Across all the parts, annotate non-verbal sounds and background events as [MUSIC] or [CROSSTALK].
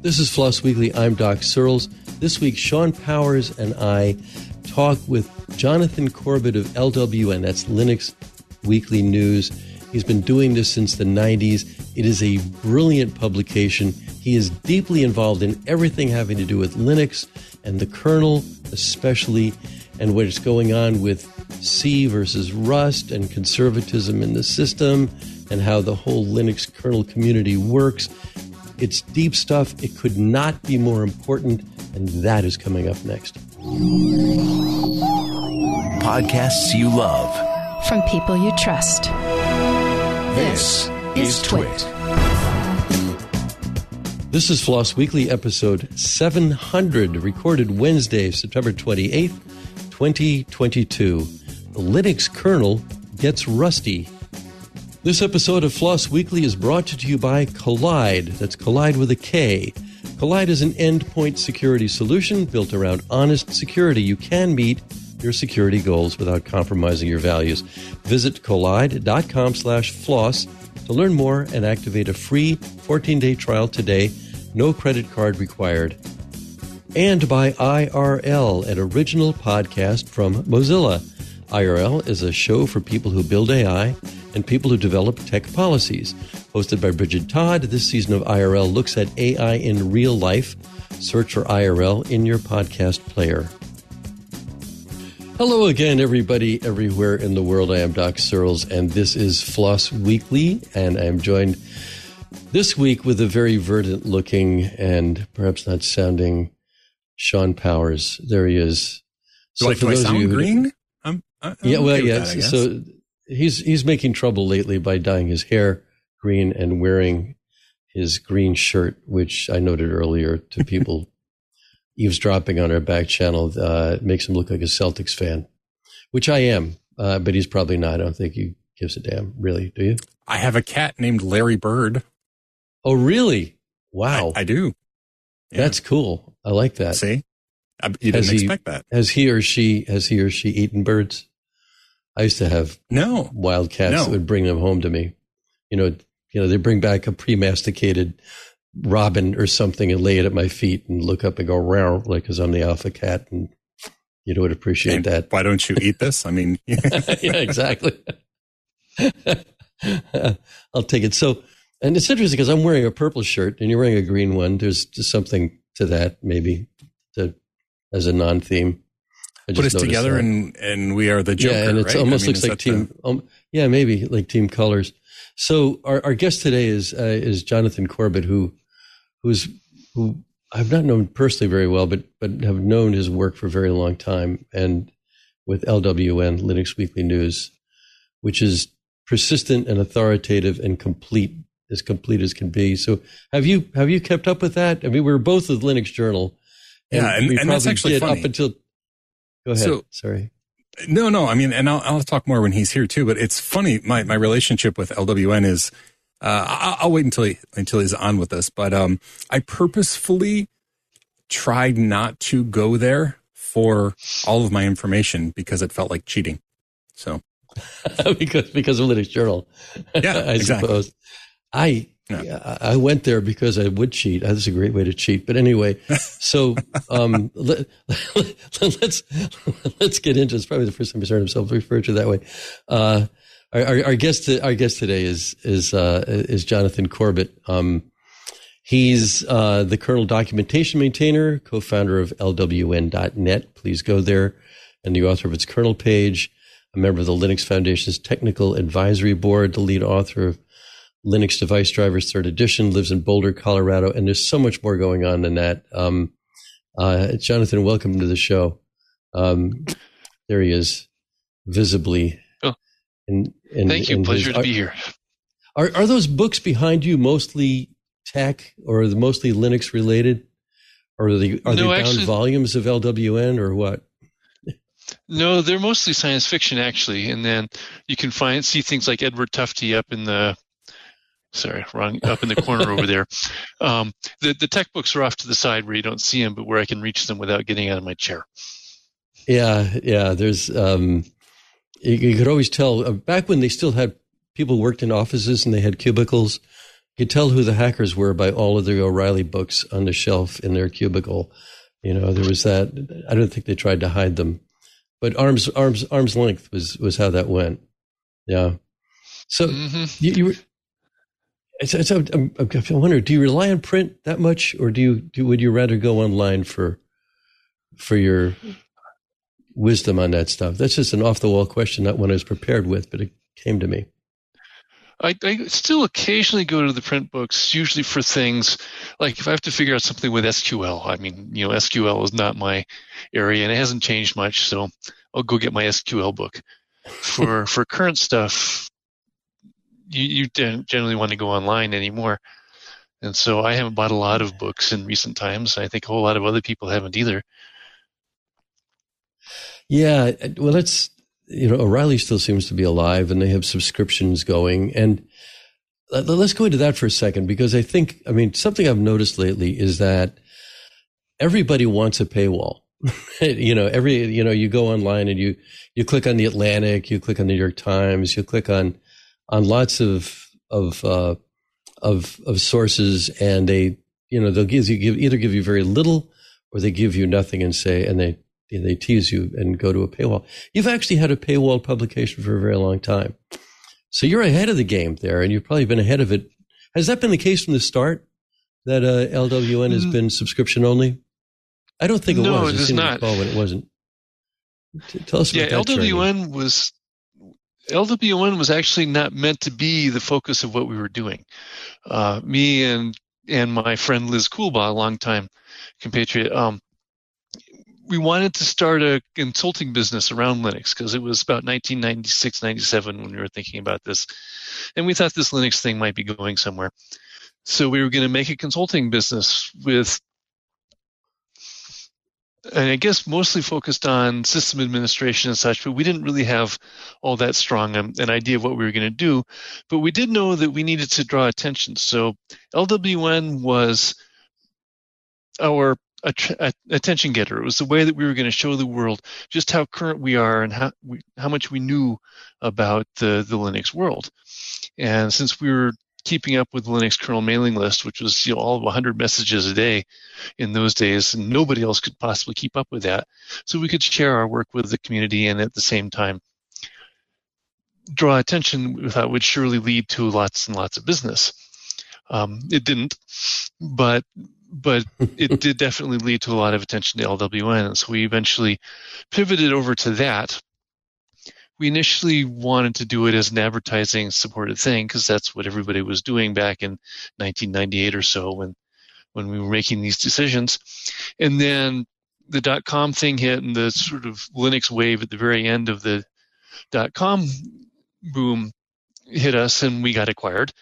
This is Floss Weekly. I'm Doc Searls. This week, Shawn Powers and I talk with Jonathan Corbet of LWN. That's Linux Weekly News. He's been doing this since the 90s. It is a brilliant publication. He is deeply involved in everything having to do with Linux and the kernel, especially, and what's going on with C versus Rust and conservatism in the system and how the whole Linux kernel community works. It's deep stuff. It could not be more important, and that is coming up next. Podcasts you love from people you trust. This is Twit. This is Floss Weekly, episode 700, recorded Wednesday, September 28th, 2022. The Linux kernel gets rusty. This episode of Floss Weekly is brought to you by Kolide. That's Kolide with a K. Kolide is an endpoint security solution built around honest security. You can meet your security goals without compromising your values. Visit kolide.com slash floss to learn more and activate a free 14-day trial today. No credit card required. And by IRL, an original podcast from Mozilla. IRL is a show for people who build AI and people who develop tech policies. Hosted by Bridget Todd, this season of IRL looks at AI in real life. Search for IRL in your podcast player. Hello again, everybody, everywhere in the world. I am Doc Searls, and this is Floss Weekly, and I am joined this week with a very verdant looking and perhaps not sounding Shawn Powers. There he is. Do so I, do I sound green? I'm yeah, well, yes. Yeah, so he's he's making trouble lately by dyeing his hair green and wearing his green shirt, which I noted earlier to [LAUGHS] people eavesdropping on our back channel. Uh, makes him look like a Celtics fan, which I am, uh, but he's probably not. I don't think he gives a damn, really. Do you? I have a cat named Larry Bird. Oh, really? Wow. I, I do. Yeah. That's cool. I like that. See, I, you didn't has expect that. Has he or she has he or she eaten birds? I used to have no wild cats no. that would bring them home to me. You know, you know, they bring back a pre-masticated robin or something and lay it at my feet and look up and go row like because I'm the alpha cat and you would appreciate and that. Why don't you eat this? I mean, [LAUGHS] [LAUGHS] yeah, exactly. [LAUGHS] I'll take it. So, and it's interesting because I'm wearing a purple shirt and you're wearing a green one. There's just something to that, maybe, to, as a non-theme put us together that. and and we are the Joker. Yeah, and it right? almost I mean, looks like team. The... Um, yeah, maybe like team colors. So our, our guest today is uh, is Jonathan Corbet, who who's who I've not known personally very well, but but have known his work for a very long time, and with LWN Linux Weekly News, which is persistent and authoritative and complete as complete as can be. So have you have you kept up with that? I mean, we were both with Linux Journal. And yeah, and, and that's actually funny. up until Go ahead. So, Sorry. No, no. I mean, and I'll, I'll talk more when he's here too. But it's funny. My my relationship with LWN is. Uh, I'll, I'll wait until he until he's on with us. But um, I purposefully tried not to go there for all of my information because it felt like cheating. So [LAUGHS] because because of Linux Journal, yeah, [LAUGHS] I exactly. suppose. I yeah. I went there because I would cheat. That's a great way to cheat. But anyway, so [LAUGHS] um, let, us [LAUGHS] let's, let's get into. It. It's probably the first time he's heard himself referred to that way. Uh, our, our, our, guest our guest today is is uh, is Jonathan Corbet. Um, he's uh, the kernel documentation maintainer, co-founder of LWN.net. Please go there, and the author of its kernel page. A member of the Linux Foundation's technical advisory board, the lead author of Linux Device Drivers Third Edition, lives in Boulder, Colorado, and there's so much more going on than that. Um, uh, Jonathan, welcome to the show. Um, there he is, visibly. Oh. In, in, Thank you. Pleasure his, to be here. Are are those books behind you mostly tech or mostly Linux related, or are they are no, they bound volumes of LWN or what? No, they're mostly science fiction actually, and then you can find see things like Edward Tufte up in the sorry, wrong, up in the corner over there. [LAUGHS] Um, the, the tech books are off to the side where you don't see them, but where I can reach them without getting out of my chair. Yeah, yeah. There's, um, you, you could always tell uh, back when they still had people worked in offices and they had cubicles. You could tell who the hackers were by all of the O'Reilly books on the shelf in their cubicle. You know, there was that. I don't think they tried to hide them, but arms arms arms length was was how that went. Yeah. So mm-hmm. you, you were. It's, it's, um, I'm, I wonder, do you rely on print that much, or do you do, would you rather go online for for your wisdom on that stuff? That's just an off the wall question, not one I was prepared with, but it came to me. I, I, still occasionally go to the print books, usually for things like if I have to figure out something with SQL. I mean, you know, SQL is not my area and it hasn't changed much, so I'll go get my SQL book. For for current stuff, you, you generally want to go online anymore. And so I haven't bought a lot of books in recent times. I think a whole lot of other people haven't either. Yeah, well, that's you know, O'Reilly still seems to be alive and they have subscriptions going. And let's go into that for a second because I think, I mean, something I've noticed lately is that everybody wants a paywall. [LAUGHS] you know, every, you know, you go online and you, you click on the Atlantic, you click on the New York Times, you click on, on lots of, of, uh, of, of sources and they, you know, they'll give you, give, either give you very little or they give you nothing and say, and they, they tease you and go to a paywall. You've actually had a paywall publication for a very long time. So you're ahead of the game there, and you've probably been ahead of it. Has that been the case from the start that uh, LWN has mm. been subscription only? I don't think it was. no, was. it is not. when it wasn't. Tell us. Yeah, LWN was LWN was actually not meant to be the focus of what we were doing. Uh, me and and my friend Liz Coolbaugh, a long time compatriot, um, we wanted to start a consulting business around Linux because it was about 1996, 97 when we were thinking about this. And we thought this Linux thing might be going somewhere. So we were going to make a consulting business with, and I guess mostly focused on system administration and such, but we didn't really have all that strong um, an idea of what we were going to do. But we did know that we needed to draw attention. So LWN was our a, a, attention getter. It was the way that we were going to show the world just how current we are and how we, how much we knew about the the Linux world. And since we were keeping up with the Linux kernel mailing list, which was you know, all of 100 messages a day in those days, and nobody else could possibly keep up with that. So we could share our work with the community and at the same time draw attention that would surely lead to lots and lots of business. Um, it didn't, but but [LAUGHS] it did definitely lead to a lot of attention to LWN. And so we eventually pivoted over to that. We initially wanted to do it as an advertising supported thing because that's what everybody was doing back in 1998 or so when when we were making these decisions. And then the dot com thing hit and the sort of Linux wave at the very end of the dot com boom hit us and we got acquired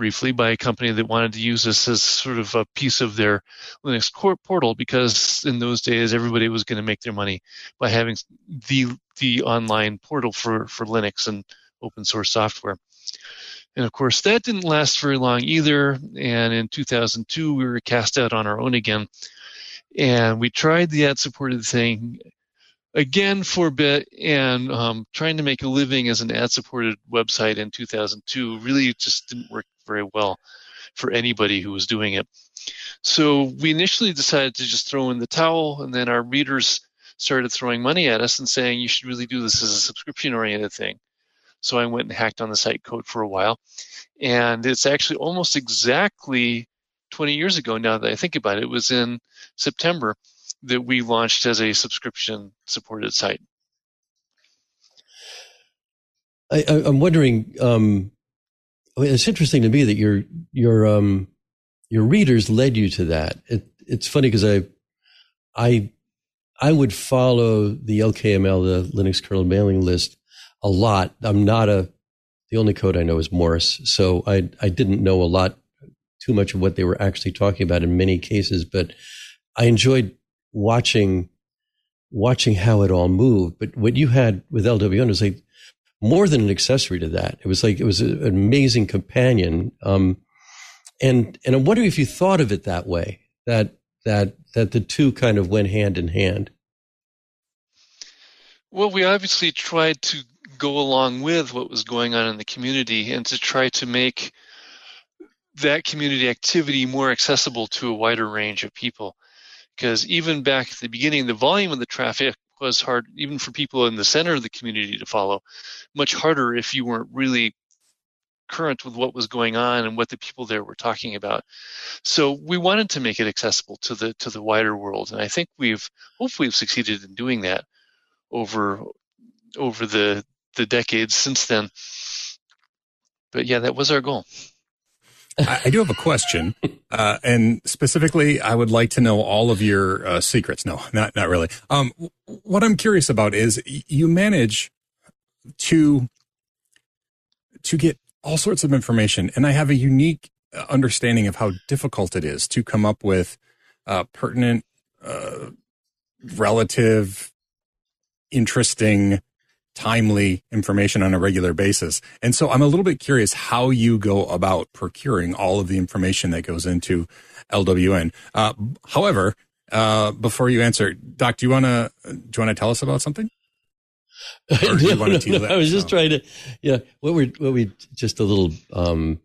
briefly by a company that wanted to use this as sort of a piece of their Linux portal because in those days everybody was going to make their money by having the the online portal for for Linux and open source software. And of course, that didn't last very long either. And in 2002, we were cast out on our own again. And we tried the ad supported thing again for a bit and um, trying to make a living as an ad supported website in 2002 really just didn't work very well for anybody who was doing it. So we initially decided to just throw in the towel, and then our readers started throwing money at us and saying, you should really do this as a subscription oriented thing. So I went and hacked on the site code for a while. And it's actually almost exactly 20 years ago now that I think about it. It was in September that we launched as a subscription supported site. I, am wondering, um, I mean, it's interesting to me that your your um your readers led you to that. It, it's funny because I I I would follow the LKML, the Linux kernel mailing list, a lot. I'm not a the only code I know is Morse, so I I didn't know a lot too much of what they were actually talking about in many cases, but I enjoyed watching watching how it all moved. But what you had with LWN was like more than an accessory to that. It was like it was an amazing companion. Um, and and I'm wondering if you thought of it that way that that that the two kind of went hand in hand. Well, we obviously tried to go along with what was going on in the community and to try to make that community activity more accessible to a wider range of people. Because even back at the beginning, the volume of the traffic was hard, even for people in the center of the community to follow. Much harder if you weren't really current with what was going on and what the people there were talking about. So we wanted to make it accessible to the to the wider world, and I think we've hopefully we've succeeded in doing that over over the the decades since then. But yeah, that was our goal. I, I do have a question, uh, and specifically, I would like to know all of your uh, secrets. No, not not really. Um, what I'm curious about is you manage to to get all sorts of information, and I have a unique uh, understanding of how difficult it is to come up with uh, pertinent, uh, relative, interesting timely information on a regular basis. And so I'm a little bit curious how you go about procuring all of the information that goes into LWN. Uh, however, uh, before you answer, Doc, do you want to do you want to tell us about something? [LAUGHS] no, no, no, I was just trying to, yeah. What we what we just a little um,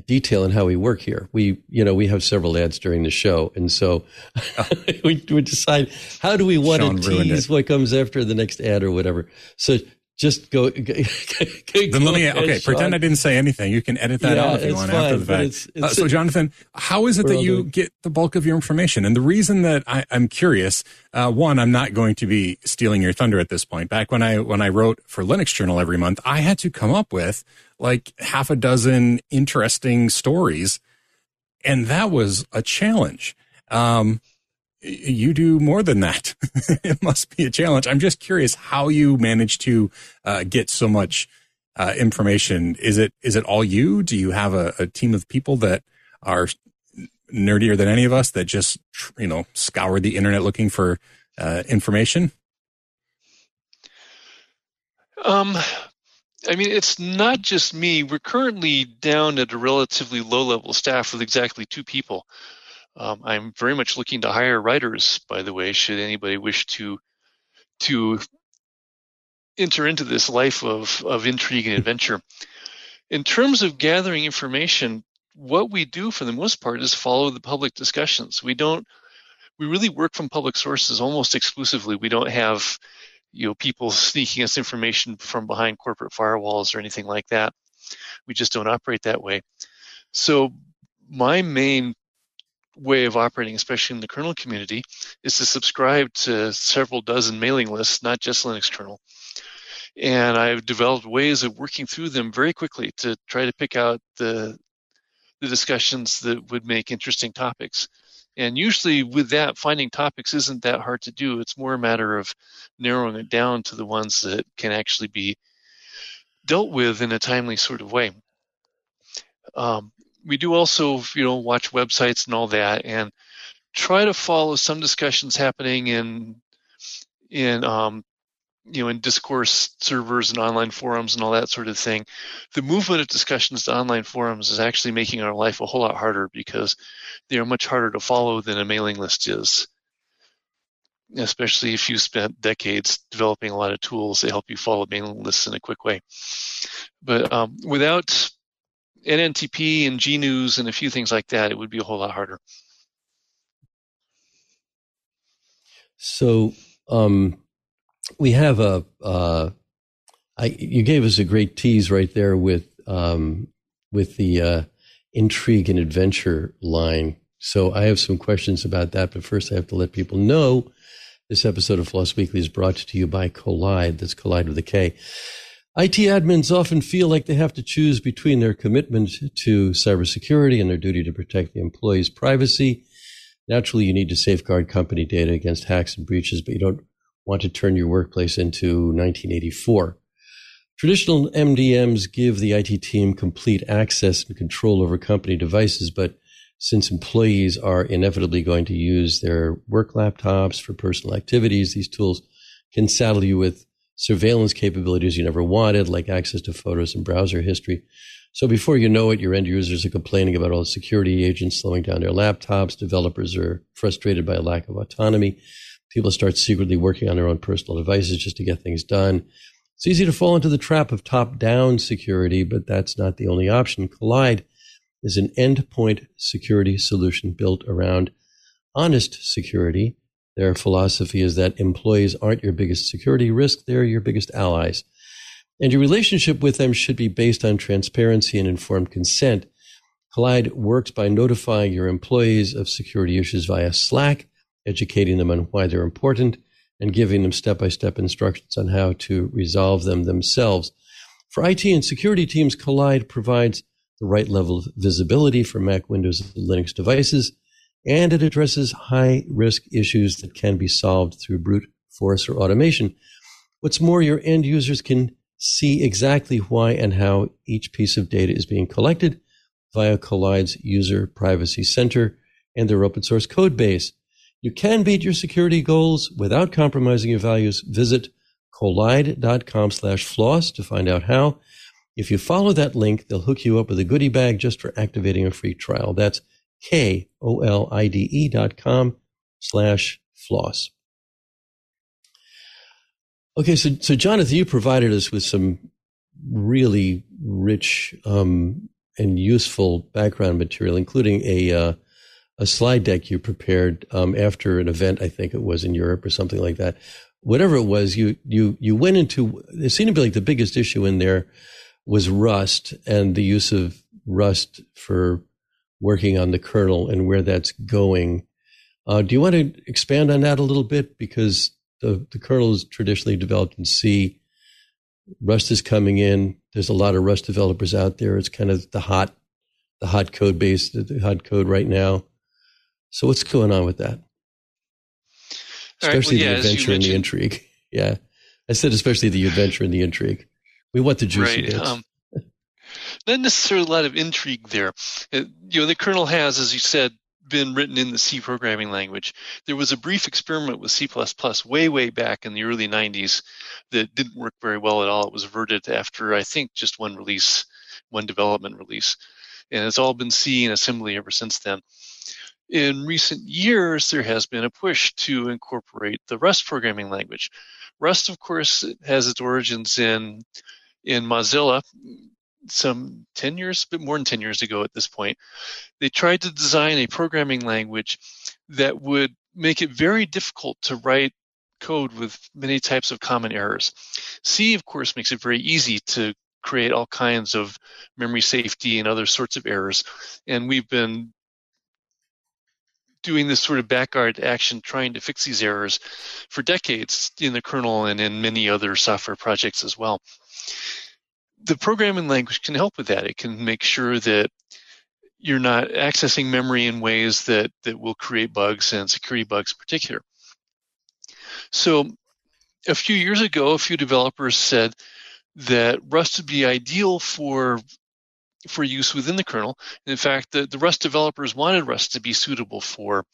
detail in how we work here. We, you know, we have several ads during the show, and so oh. [LAUGHS] we, we decide how do we want Shawn to tease what comes after the next ad or whatever. So just go. [LAUGHS] go then let me. Okay, Shawn. pretend I didn't say anything. You can edit that yeah, out if you want fine, after the fact. It's, it's, uh, so, Jonathan, how is it that you get the bulk of your information? And the reason that I, am curious, uh, one, I'm not going to be stealing your thunder at this point. Back when I when I wrote for Linux Journal every month, I had to come up with like half a dozen interesting stories, and that was a challenge. Um, you do more than that. [LAUGHS] it must be a challenge. I'm just curious how you manage to uh, get so much uh, information. Is it is it all you? Do you have a, a, team of people that are nerdier than any of us that just you know scour the internet looking for uh, information? Um, I mean, it's not just me. We're currently down at a relatively low level staff with exactly two people. Um, I'm very much looking to hire writers, by the way, should anybody wish to to enter into this life of, of intrigue and adventure. In terms of gathering information, what we do for the most part is follow the public discussions. We don't we really work from public sources almost exclusively. We don't have you know people sneaking us information from behind corporate firewalls or anything like that. We just don't operate that way. So my main way of operating, especially in the kernel community, is to subscribe to several dozen mailing lists, not just Linux kernel. And I've developed ways of working through them very quickly to try to pick out the the discussions that would make interesting topics. And usually with that, finding topics isn't that hard to do. It's more a matter of narrowing it down to the ones that can actually be dealt with in a timely sort of way. Um, we do also, you know, watch websites and all that, and try to follow some discussions happening in in um, you know in discourse servers and online forums and all that sort of thing. The movement of discussions to online forums is actually making our life a whole lot harder because they are much harder to follow than a mailing list is. Especially if you spent decades developing a lot of tools that help you follow mailing lists in a quick way. But um, without NNTP and Gnus and a few things like that, it would be a whole lot harder. So um, we have a. Uh, I, you gave us a great tease right there with um, with the uh, intrigue and adventure line. So I have some questions about that, but first I have to let people know this episode of Floss Weekly is brought to you by Kolide. That's Kolide with a K. IT admins often feel like they have to choose between their commitment to cybersecurity and their duty to protect the employee's privacy. Naturally, you need to safeguard company data against hacks and breaches, but you don't want to turn your workplace into 1984. Traditional MDMs give the IT team complete access and control over company devices, but since employees are inevitably going to use their work laptops for personal activities, these tools can saddle you with surveillance capabilities you never wanted, like access to photos and browser history. So before you know it, your end users are complaining about all the security agents slowing down their laptops. Developers are frustrated by a lack of autonomy. People start secretly working on their own personal devices just to get things done. It's easy to fall into the trap of top down security, but that's not the only option. Kolide is an endpoint security solution built around honest security. Their philosophy is that employees aren't your biggest security risk, they're your biggest allies. And your relationship with them should be based on transparency and informed consent. Kolide works by notifying your employees of security issues via Slack, educating them on why they're important, and giving them step by step instructions on how to resolve them themselves. For IT and security teams, Kolide provides the right level of visibility for Mac, Windows, and Linux devices, and it addresses high risk issues that can be solved through brute force or automation. What's more, your end users can see exactly why and how each piece of data is being collected via Kolide's User Privacy Center and their open source code base. You can beat your security goals without compromising your values. Visit kolide.com slash floss to find out how. If you follow that link, they'll hook you up with a goodie bag just for activating a free trial. That's K-O-L-I-D-E dot com slash floss. Okay, so, so Jonathan, you provided us with some really rich um, and useful background material, including a uh, a slide deck you prepared um, after an event. I think it was in Europe or something like that. Whatever it was, you you you went into. It seemed to be like the biggest issue in there was Rust and the use of Rust for working on the kernel and where that's going. Uh, do you want to expand on that a little bit? Because the, the kernel is traditionally developed in C. Rust is coming in. There's a lot of Rust developers out there. It's kind of the hot, the hot code base, the hot code right now. So what's going on with that? Especially right, well, yeah, the adventure and the intrigue. [LAUGHS] Yeah. I said especially the adventure and the intrigue. We want the juicy right. bits. Um, not necessarily a lot of intrigue there. Uh, you know, the kernel has, as you said, been written in the C programming language. There was a brief experiment with C++ way, way back in the early 90s that didn't work very well at all. It was averted after, I think, just one release, one development release. And it's all been C and assembly ever since then. In recent years, there has been a push to incorporate the Rust programming language. Rust, of course, has its origins in in Mozilla some 10 years, a bit more than 10 years ago at this point. They tried to design a programming language that would make it very difficult to write code with many types of common errors. C, of course, makes it very easy to create all kinds of memory safety and other sorts of errors. And we've been doing this sort of backguard action trying to fix these errors for decades in the kernel and in many other software projects as well the programming language can help with that. It can make sure that you're not accessing memory in ways that, that will create bugs and security bugs in particular. So a few years ago, a few developers said that Rust would be ideal for for use within the kernel. In fact, the, the Rust developers wanted Rust to be suitable for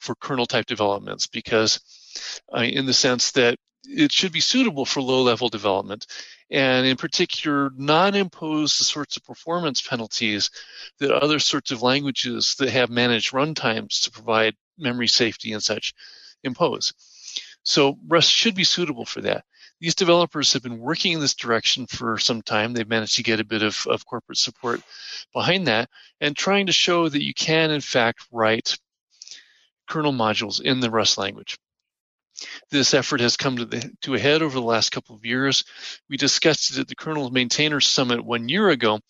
for kernel type developments because, uh, in the sense that it should be suitable for low level development and in particular not impose the sorts of performance penalties that other sorts of languages that have managed runtimes to provide memory safety and such impose. So Rust should be suitable for that. These developers have been working in this direction for some time. They've managed to get a bit of, of corporate support behind that and trying to show that you can, in fact, write kernel modules in the Rust language. This effort has come to, the, to a head over the last couple of years. We discussed it at the Kernel Maintainers Summit one year ago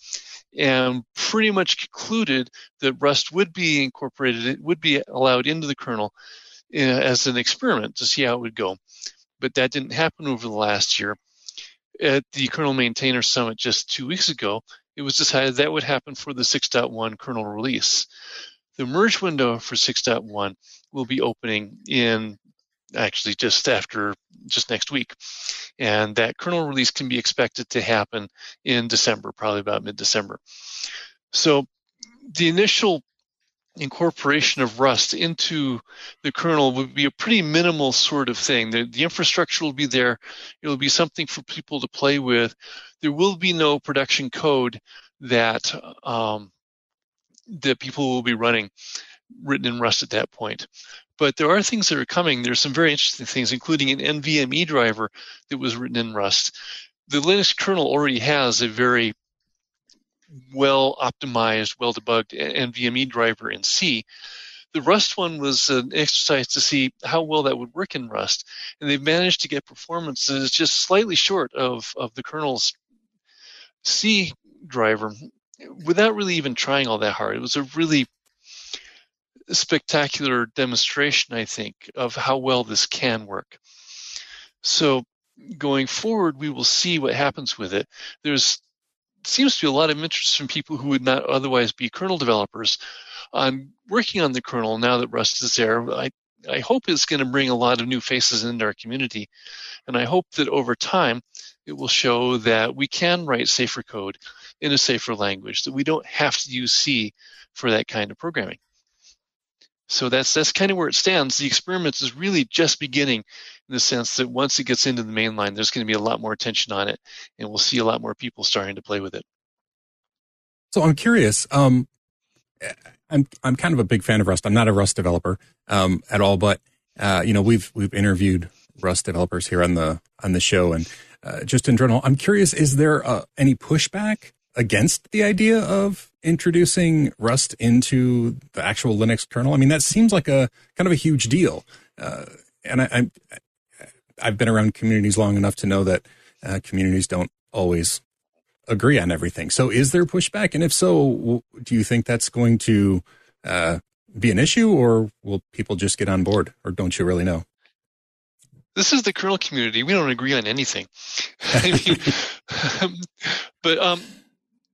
and pretty much concluded that Rust would be incorporated, it would be allowed into the kernel uh, as an experiment to see how it would go. But that didn't happen over the last year. At the Kernel Maintainer Summit just two weeks ago, it was decided that would happen for the 6.1 kernel release. The merge window for 6.1 will be opening in actually just after just next week. And that kernel release can be expected to happen in December, probably about mid December. So the initial incorporation of Rust into the kernel would be a pretty minimal sort of thing. The, the, infrastructure will be there. It will be something for people to play with. There will be no production code that um, that people will be running written in Rust at that point. But there are things that are coming. There's some very interesting things, including an NVMe driver that was written in Rust. The Linux kernel already has a very well optimized, well debugged NVMe driver in C. The Rust one was an exercise to see how well that would work in Rust, and they've managed to get performance that is just slightly short of, of the kernel's C driver without really even trying all that hard. It was a really spectacular demonstration, I think, of how well this can work. So going forward, we will see what happens with it. There's seems to be a lot of interest from people who would not otherwise be kernel developers on working on the kernel now that Rust is there. I, I hope it's going to bring a lot of new faces into our community. And I hope that over time, it will show that we can write safer code in a safer language, that we don't have to use C for that kind of programming. So that's that's kind of where it stands. The experiment is really just beginning in the sense that once it gets into the main line, there's going to be a lot more attention on it, and we'll see a lot more people starting to play with it. So I'm curious. Um, I'm I'm kind of a big fan of Rust. I'm not a Rust developer um, at all, but uh, you know we've we've interviewed Rust developers here on the on the show, and uh, just in general, I'm curious: is there uh, any pushback against the idea of introducing Rust into the actual Linux kernel? I mean, that seems like a kind of a huge deal. Uh, and I, I, I've been around communities long enough to know that uh, communities don't always agree on everything. So, is there pushback? And if so, do you think that's going to uh, be an issue, or will people just get on board, or don't you really know? This is the kernel community. We don't agree on anything. [LAUGHS] I mean, [LAUGHS] but um,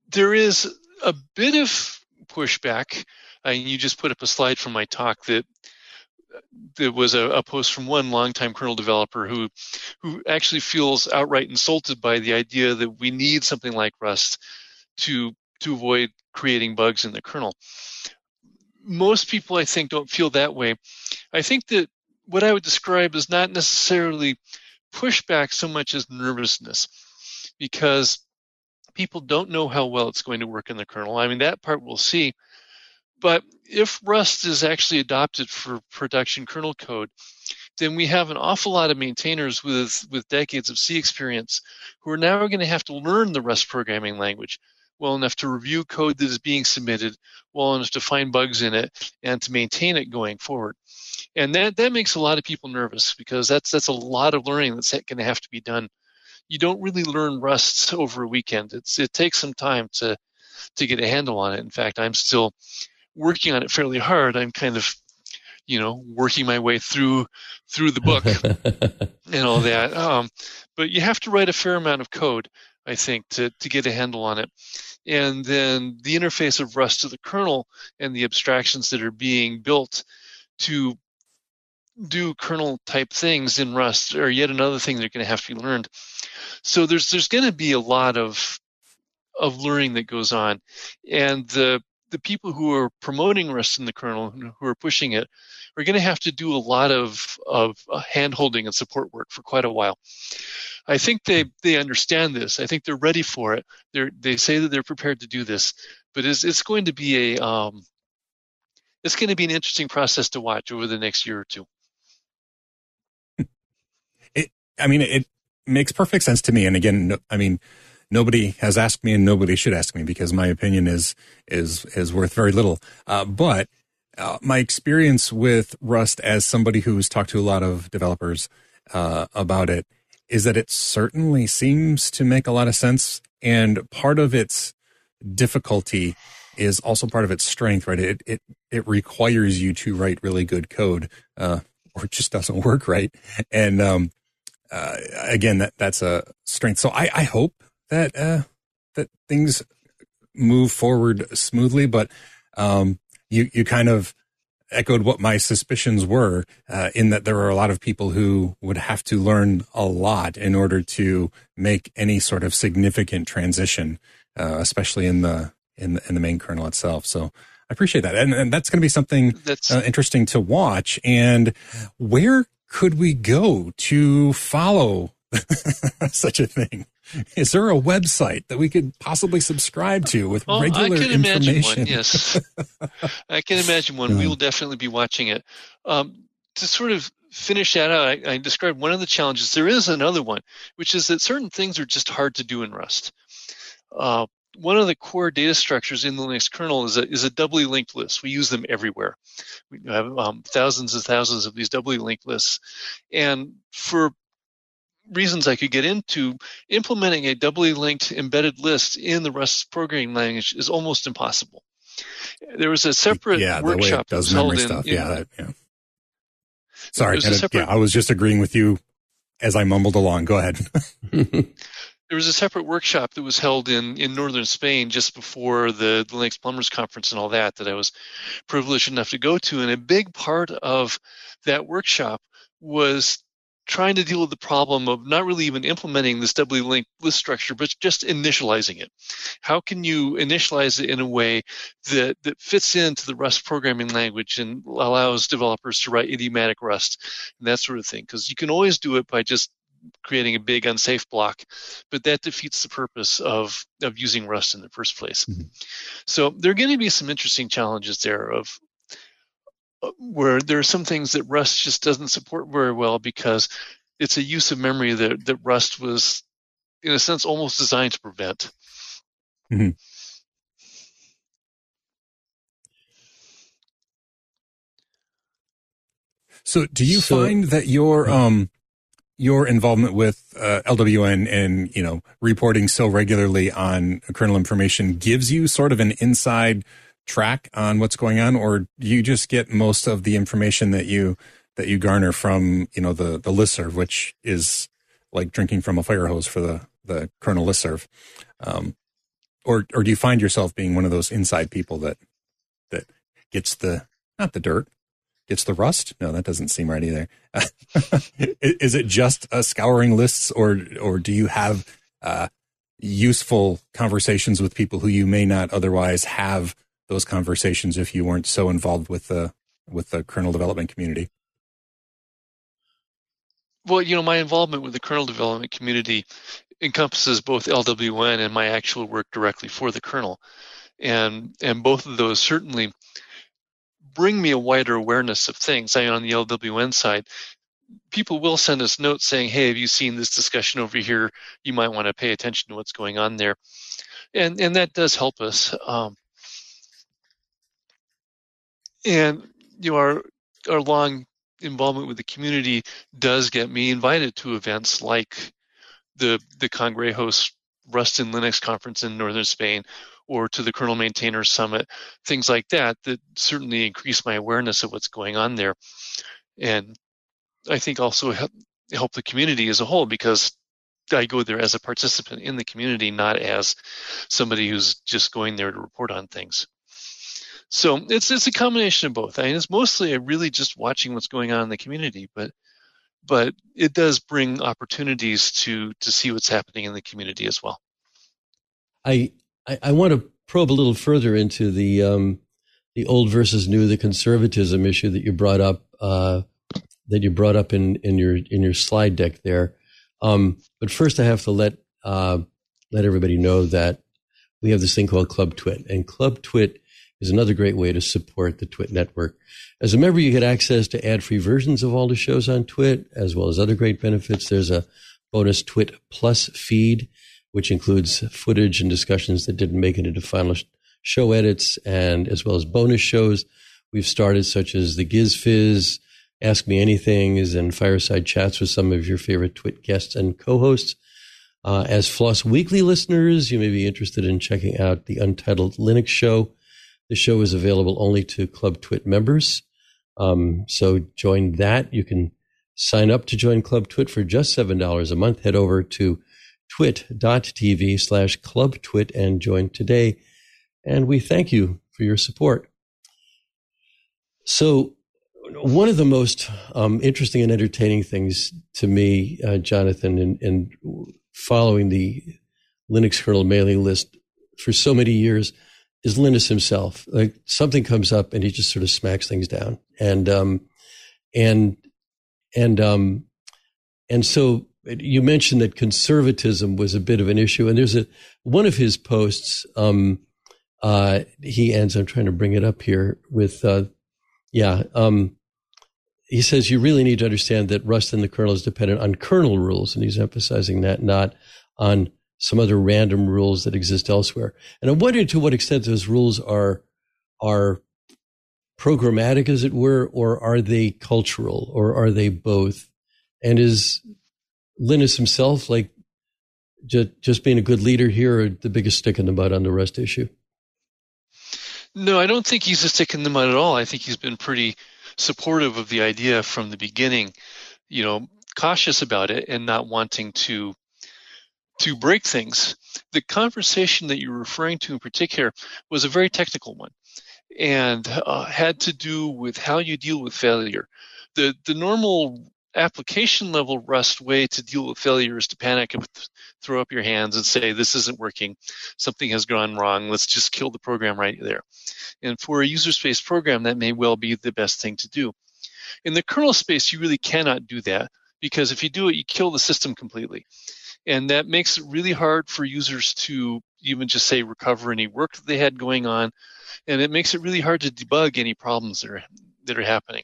there is a bit of pushback. You just put up a slide from my talk that there was a, a, post from one longtime kernel developer who who actually feels outright insulted by the idea that we need something like Rust to to avoid creating bugs in the kernel. Most people, I think, don't feel that way. I think that what I would describe is not necessarily pushback so much as nervousness, because people don't know how well it's going to work in the kernel. I mean, that part we'll see. But if Rust is actually adopted for production kernel code, then we have an awful lot of maintainers with, with decades of C experience who are now going to have to learn the Rust programming language well enough to review code that is being submitted, well enough to find bugs in it, and to maintain it going forward. And that, that makes a lot of people nervous because that's that's a lot of learning that's going to have to be done you don't really learn Rust [LAUGHS] over a weekend. It's it takes some time to to get a handle on it. In fact, I'm still working on it fairly hard. I'm kind of you know working my way through through the book [LAUGHS] and all that. Um, but you have to write a fair amount of code, I think, to to get a handle on it. And then the interface of Rust to the kernel and the abstractions that are being built to do kernel type things in Rust are yet another thing they're going to have to be learned. So there's there's going to be a lot of of learning that goes on, and the the people who are promoting Rust in the kernel, who are pushing it, are going to have to do a lot of of uh, hand holding and support work for quite a while. I think they they understand this. I think they're ready for it. They they say that they're prepared to do this, but it's it's going to be a um, it's going to be an interesting process to watch over the next year or two. It, I mean, it makes perfect sense to me. And again, no, I mean, nobody has asked me and nobody should ask me because my opinion is, is, is worth very little. Uh, but uh, my experience with Rust as somebody who's talked to a lot of developers uh, about it is that it certainly seems to make a lot of sense. And part of its difficulty is also part of its strength, right? It, it, it requires you to write really good code, uh, or it just doesn't [LAUGHS] work right. And, um, uh, again, that that's a strength. So I, I hope that uh, that things move forward smoothly. But um, you you kind of echoed what my suspicions were uh, in that there are a lot of people who would have to learn a lot in order to make any sort of significant transition, uh, especially in the in the, in the main kernel itself. So I appreciate that, and, and that's going to be something that's uh, interesting to watch. And where could we go to follow [LAUGHS] such a thing? Is there a website that we could possibly subscribe to with well, regular I can information? Imagine one, yes, [LAUGHS] I can imagine one. We will definitely be watching it. Um, to sort of finish that out, I, I, described one of the challenges. There is another one, which is that certain things are just hard to do in Rust. Uh, one of the core data structures in the Linux kernel is a, is a doubly linked list. We use them everywhere. We have um, thousands and thousands of these doubly linked lists. And for reasons I could get into, implementing a doubly linked embedded list in the Rust programming language is almost impossible. There was a separate yeah, workshop that does memory stuff. In, yeah, that, yeah. Sorry, separate, yeah, I was just agreeing with you as I mumbled along. Go ahead. [LAUGHS] there was a separate workshop that was held in, in northern Spain just before the, the Linux Plumbers Conference and all that that I was privileged enough to go to. And a big part of that workshop was trying to deal with the problem of not really even implementing this doubly linked list structure, but just initializing it. How can you initialize it in a way that, that fits into the Rust programming language and allows developers to write idiomatic Rust and that sort of thing? Because you can always do it by just creating a big unsafe block, but that defeats the purpose of, of using Rust in the first place. Mm-hmm. So there are going to be some interesting challenges there of uh, where there are some things that Rust just doesn't support very well because it's a use of memory that, that Rust was, in a sense, almost designed to prevent. Mm-hmm. So, do you so, find that your um, your involvement with uh, LWN and you know reporting so regularly on kernel information gives you sort of an inside track on what's going on, or do you just get most of the information that you that you garner from you know the the listserv, which is like drinking from a fire hose for the the kernel listserv, um, or or do you find yourself being one of those inside people that that gets the not the dirt it's the rust? No, that doesn't seem right either. [LAUGHS] Is it just uh, scouring lists, or or do you have uh, useful conversations with people who you may not otherwise have those conversations if you weren't so involved with the with the kernel development community? Well, you know, my involvement with the kernel development community encompasses both LWN and my actual work directly for the kernel, and and both of those certainly bring me a wider awareness of things. I on the LWN side, people will send us notes saying, "Hey, have you seen this discussion over here? You might want to pay attention to what's going on there," and and that does help us. Um, and you know, our our long involvement with the community does get me invited to events like the the Kangrejos Rust and Linux conference in northern Spain, or to the kernel maintainer summit, things like that, that certainly increase my awareness of what's going on there. And I think also help, help the community as a whole because I go there as a participant in the community, not as somebody who's just going there to report on things. So it's it's a combination of both. I mean, it's mostly really just watching what's going on in the community, but but it does bring opportunities to to see what's happening in the community as well. I I, I want to probe a little further into the um, the old versus new, the conservatism issue that you brought up uh, that you brought up in, in your in your slide deck there. Um, but first, I have to let uh, let everybody know that we have this thing called Club Twit, and Club Twit is another great way to support the Twit network. As a member, you get access to ad-free versions of all the shows on Twit, as well as other great benefits. There's a bonus Twit Plus feed which includes footage and discussions that didn't make it into final show edits, and as well as bonus shows we've started, such as the Giz Fiz, Ask Me Anythings, and fireside chats with some of your favorite Twit guests and co-hosts. Uh, as Floss Weekly listeners, you may be interested in checking out the Untitled Linux Show. The show is available only to Club Twit members. Um, so join that. You can sign up to join Club Twit for just $7 a month. Head over to twit.tv slash clubtwit and join today. And we thank you for your support. So, one of the most um, interesting and entertaining things to me, uh, Jonathan, in, in, following the Linux kernel mailing list for so many years is Linus himself. Like something comes up and he just sort of smacks things down. And, um, and, and, um, and so you mentioned that conservatism was a bit of an issue, and there's a one of his posts. Um, uh, he ends. I'm trying to bring it up here with, uh, yeah. Um, he says you really need to understand that Rust in the kernel is dependent on kernel rules, and he's emphasizing that, not on some other random rules that exist elsewhere. And I'm wondering to what extent those rules are are programmatic, as it were, or are they cultural, or are they both? And is Linus himself like just, just being a good leader here, or the biggest stick in the mud on the Rust issue? No, I don't think he's a stick in the mud at all. I think he's been pretty supportive of the idea from the beginning. You know, cautious about it and not wanting to to break things. The conversation that you're referring to in particular was a very technical one and uh, had to do with how you deal with failure. The, the normal application level Rust way to deal with failure is to panic and throw up your hands and say, This isn't working. Something has gone wrong. Let's just kill the program right there. And for a user space program, that may well be the best thing to do. In the kernel space, you really cannot do that because if you do it, you kill the system completely. And that makes it really hard for users to even just say recover any work that they had going on. And it makes it really hard to debug any problems that are, that are happening.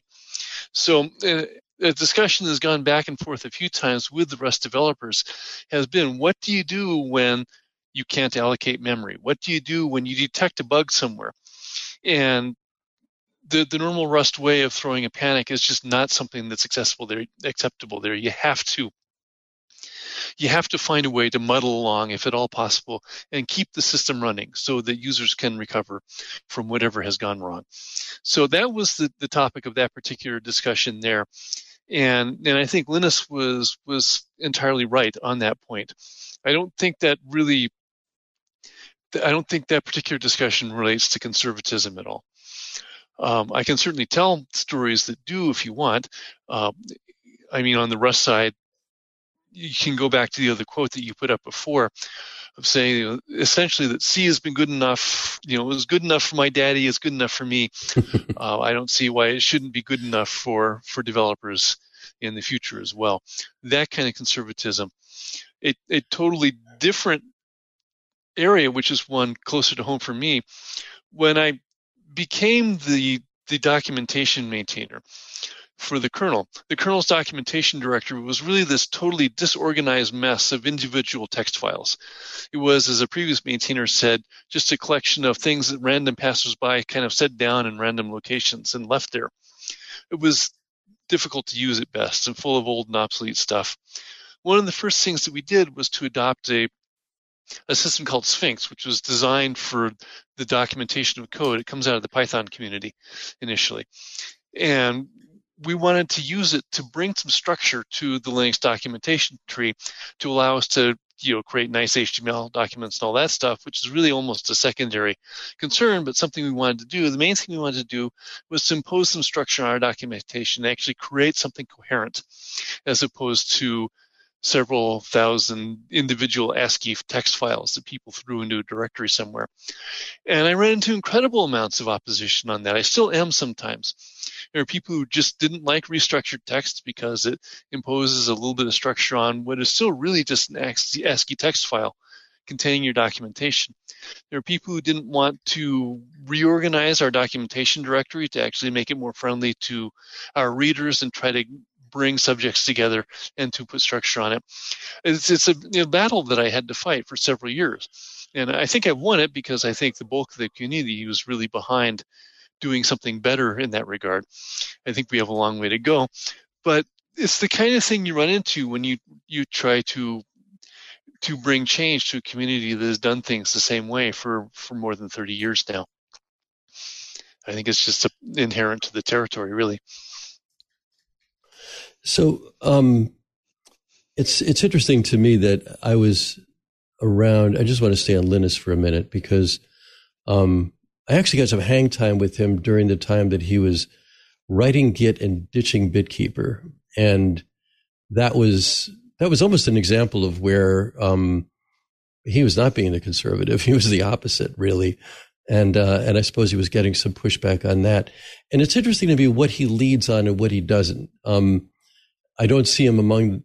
So uh, a discussion has gone back and forth a few times with the Rust developers has been what do you do when you can't allocate memory? What do you do when you detect a bug somewhere? And the, the normal Rust way of throwing a panic is just not something that's accessible there, acceptable there. You have to you have to find a way to muddle along, if at all possible, and keep the system running so that users can recover from whatever has gone wrong. So that was the, the topic of that particular discussion there. And, and I think Linus was, was entirely right on that point. I don't think that really, I don't think that particular discussion relates to conservatism at all. Um, I can certainly tell stories that do if you want. Uh, I mean, on the Rust side, you can go back to the other quote that you put up before of saying you know, essentially that C has been good enough, you know, it was good enough for my daddy, it's good enough for me. [LAUGHS] uh, I don't see why it shouldn't be good enough for, for developers in the future as well. That kind of conservatism. A, a totally different area, which is one closer to home for me. When I became the the documentation maintainer, for the kernel. The kernel's documentation directory was really this totally disorganized mess of individual text files. It was, as a previous maintainer said, just a collection of things that random passersby kind of set down in random locations and left there. It was difficult to use at best and full of old and obsolete stuff. One of the first things that we did was to adopt a a system called Sphinx, which was designed for the documentation of code. It comes out of the Python community initially. And we wanted to use it to bring some structure to the Linux documentation tree to allow us to you know create nice HTML documents and all that stuff, which is really almost a secondary concern, but something we wanted to do. The main thing we wanted to do was to impose some structure on our documentation and actually create something coherent, as opposed to several thousand individual ASCII text files that people threw into a directory somewhere. And I ran into incredible amounts of opposition on that. I still am sometimes. There are people who just didn't like restructured text because it imposes a little bit of structure on what is still really just an ASCII text file containing your documentation. There are people who didn't want to reorganize our documentation directory to actually make it more friendly to our readers and try to bring subjects together and to put structure on it. It's, it's a you know, battle that I had to fight for several years. And I think I won it because I think the bulk of the community was really behind doing something better in that regard. I think we have a long way to go. But it's the kind of thing you run into when you, you try to to bring change to a community that has done things the same way for, for more than 30 years now. I think it's just inherent to the territory, really. So um, it's it's interesting to me that I was around. I just want to stay on Linus for a minute because um, I actually got some hang time with him during the time that he was writing Git and ditching Bitkeeper, and that was that was almost an example of where um, he was not being a conservative. [LAUGHS] He was the opposite, really. And uh, and I suppose he was getting some pushback on that. And it's interesting to me what he leads on and what he doesn't. Um, I don't see him among,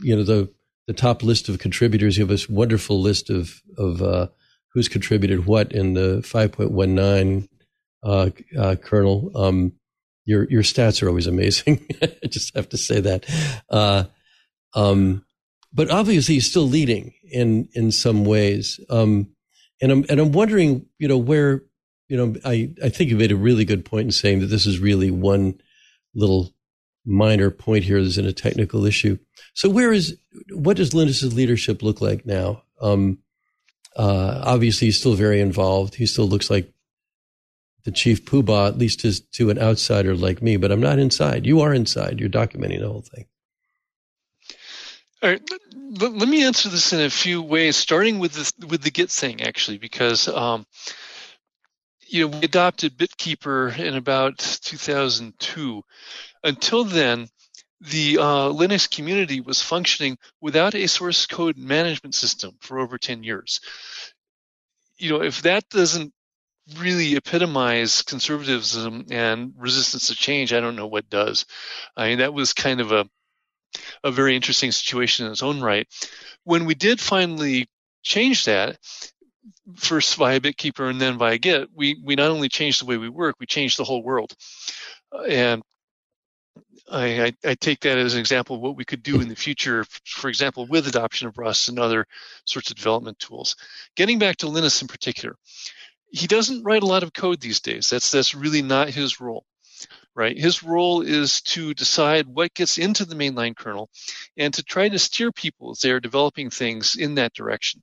you know, the the top list of contributors. You have this wonderful list of of uh, who's contributed what in the 5.19 uh, uh, kernel. Um, your your stats are always amazing. [LAUGHS] I just have to say that. Uh, um, but obviously he's still leading in in some ways. Um, and I'm and I'm wondering, you know, where you know, I I think you made a really good point in saying that this is really one little minor point here that's in a technical issue. So where is what does Linus's leadership look like now? Um, uh, obviously, he's still very involved. He still looks like the chief poobah, at least as to an outsider like me. But I'm not inside. You are inside. You're documenting the whole thing. All right. Let me answer this in a few ways, starting with the with the Git thing, actually, because um, you know we adopted BitKeeper in about 2002. Until then, the uh, Linux community was functioning without a source code management system for over 10 years. You know, if that doesn't really epitomize conservatism and resistance to change, I don't know what does. I mean, that was kind of a a very interesting situation in its own right. When we did finally change that, first via BitKeeper and then via Git, we we not only changed the way we work, we changed the whole world. And I, I, I, take that as an example of what we could do in the future, for example, with adoption of Rust and other sorts of development tools. Getting back to Linus in particular, he doesn't write a lot of code these days. That's that's really not his role, right? His role is to decide what gets into the mainline kernel, and to try to steer people as they are developing things in that direction.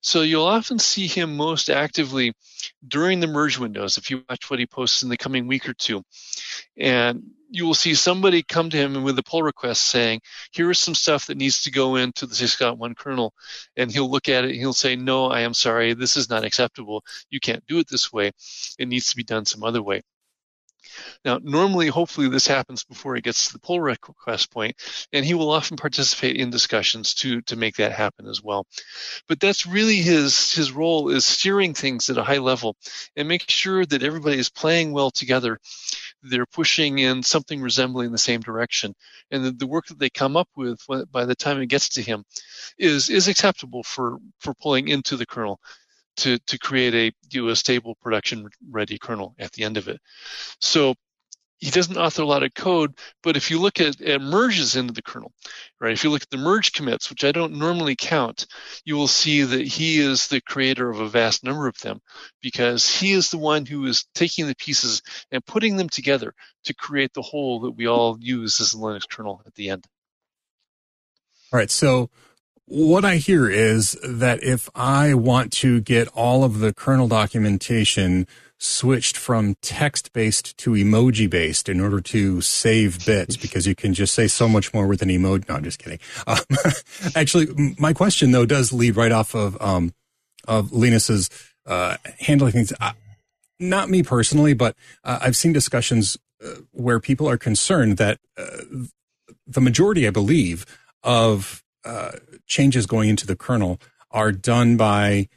So you'll often see him most actively during the merge windows if you watch what he posts in the coming week or two. And you will see somebody come to him with a pull request saying, here is some stuff that needs to go into the 6.1 kernel. And he'll look at it and he'll say, no, I am sorry. This is not acceptable. You can't do it this way. It needs to be done some other way. Now, normally, hopefully, this happens before he gets to the pull request point, and he will often participate in discussions to to make that happen as well. But that's really his his role is steering things at a high level and make sure that everybody is playing well together. They're pushing in something resembling the same direction, and the, the work that they come up with by the time it gets to him is is acceptable for for pulling into the kernel to, to create a do a stable production ready kernel at the end of it. So he doesn't author a lot of code, but if you look at, at merges into the kernel, right? If you look at the merge commits, which I don't normally count, you will see that he is the creator of a vast number of them because he is the one who is taking the pieces and putting them together to create the whole that we all use as the Linux kernel at the end. All right. So what I hear is that if I want to get all of the kernel documentation switched from text based to emoji based in order to save bits because you can just say so much more with an emoji. No, I'm just kidding. Um, [LAUGHS] actually, my question though does lead right off of, um, of Linus's, uh, handling things. Not me personally, but uh, I've seen discussions uh, where people are concerned that uh, the majority, I believe, of changes going into the kernel are done by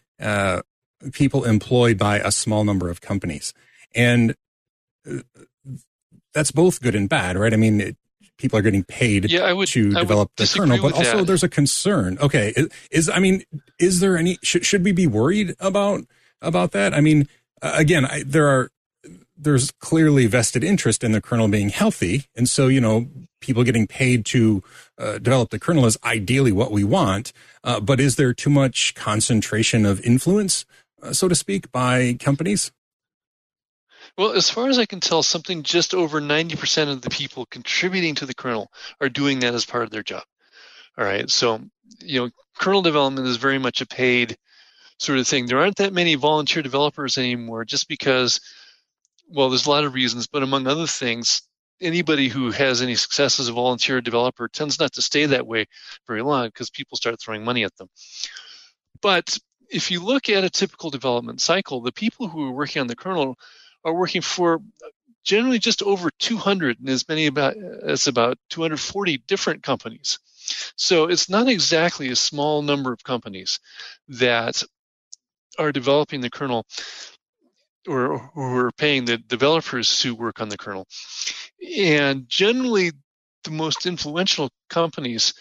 people employed by a small number of companies. And uh, that's both good and bad, right? I mean, it, people are getting paid yeah, would, to develop the kernel, but also that. there's a concern. Okay, is, is, I mean, is there any should should we be worried about about that? I mean, again, I, there are there's clearly vested interest in the kernel being healthy, and so you know people getting paid to uh, develop the kernel is ideally what we want. Uh, but is there too much concentration of influence, so to speak, by companies? Well, as far as I can tell, something just over 90% of the people contributing to the kernel are doing that as part of their job. All right. So, you know, kernel development is very much a paid sort of thing. There aren't that many volunteer developers anymore just because, well, there's a lot of reasons, but among other things, anybody who has any success as a volunteer developer tends not to stay that way very long because people start throwing money at them. But if you look at a typical development cycle, the people who are working on the kernel are working for generally just over 200 and as many about as about 240 different companies. So it's not exactly a small number of companies that are developing the kernel or who are paying the developers to work on the kernel. And generally, the most influential companies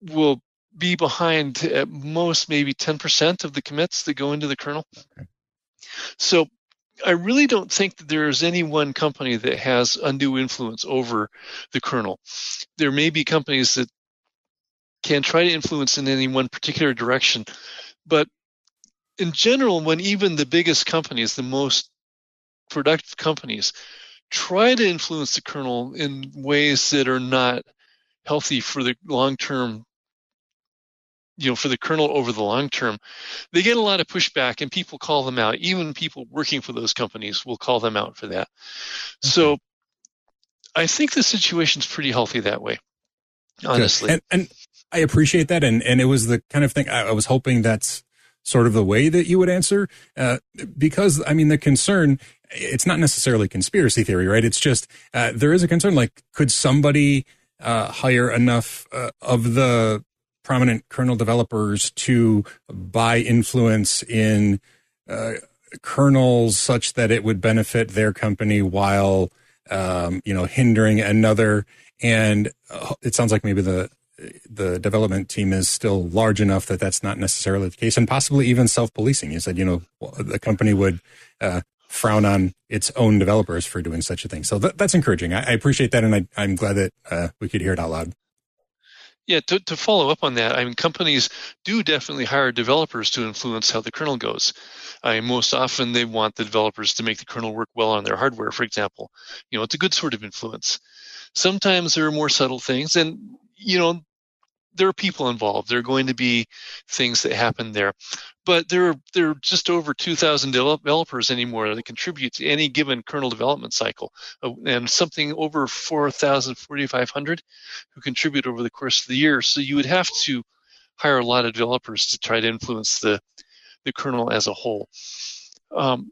will be behind at most maybe 10% of the commits that go into the kernel. Okay. So I really don't think that there is any one company that has undue influence over the kernel. There may be companies that can try to influence in any one particular direction. But in general, when even the biggest companies, the most productive companies, try to influence the kernel in ways that are not healthy for the long term you know for the kernel over the long term they get a lot of pushback and people call them out. Even people working for those companies will call them out for that. Okay. so i think the situation's pretty healthy that way honestly. And, and, i appreciate that. And and it was the kind of thing i, I was hoping that's sort of the way that you would answer uh, because i mean the concern it's not necessarily conspiracy theory right? It's just uh, there is a concern like could somebody uh, hire enough uh, of the prominent kernel developers to buy influence in uh, kernels such that it would benefit their company while um, you know hindering another. And uh, it sounds like maybe the the development team is still large enough that that's not necessarily the case, and possibly even self policing. You said you know the company would uh, frown on its own developers for doing such a thing. So th- that's encouraging. I, I, appreciate that, and I, am glad that uh, we could hear it out loud. Yeah, to, to follow up on that, I mean, companies do definitely hire developers to influence how the kernel goes. I mean, most often they want the developers to make the kernel work well on their hardware, for example. You know, it's a good sort of influence. Sometimes there are more subtle things, and you know, there are people involved. There are going to be things that happen there, but there are there are just over 2,000 developers anymore that contribute to any given kernel development cycle, uh, and something over 4,000, 4,500 who contribute over the course of the year. So you would have to hire a lot of developers to try to influence the the kernel as a whole. Um,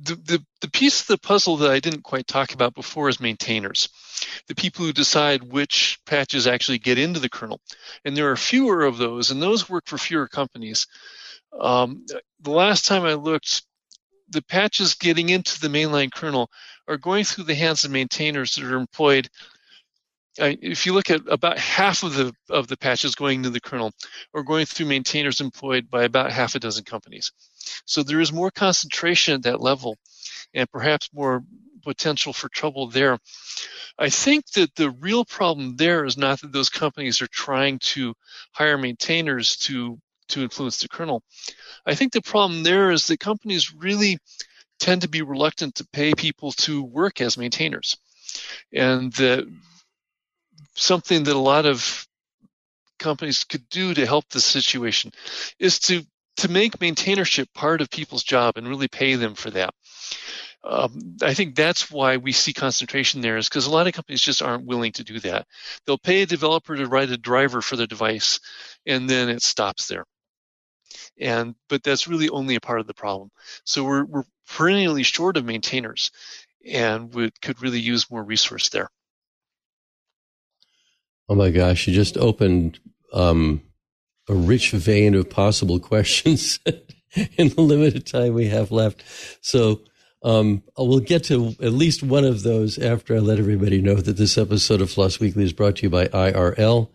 the, the, the piece of the puzzle that I didn't quite talk about before is maintainers, the people who decide which patches actually get into the kernel. And there are fewer of those, and those work for fewer companies. Um, the last time I looked, the patches getting into the mainline kernel are going through the hands of maintainers that are employed if you look at about half of the of the patches going into the kernel are going through maintainers employed by about half a dozen companies. So there is more concentration at that level and perhaps more potential for trouble there. I think that the real problem there is not that those companies are trying to hire maintainers to to influence the kernel. I think the problem there is that companies really tend to be reluctant to pay people to work as maintainers. And that something that a lot of companies could do to help this situation is to to make maintainership part of people's job and really pay them for that. Um, I think that's why we see concentration there is because a lot of companies just aren't willing to do that. They'll pay a developer to write a driver for their device, and then it stops there. And but that's really only a part of the problem. So we're we're perennially short of maintainers, and we could really use more resource there. Oh my gosh, you just opened um, a rich vein of possible questions [LAUGHS] in the limited time we have left. So um, we'll get to at least one of those after I let everybody know that this episode of Floss Weekly is brought to you by IRL,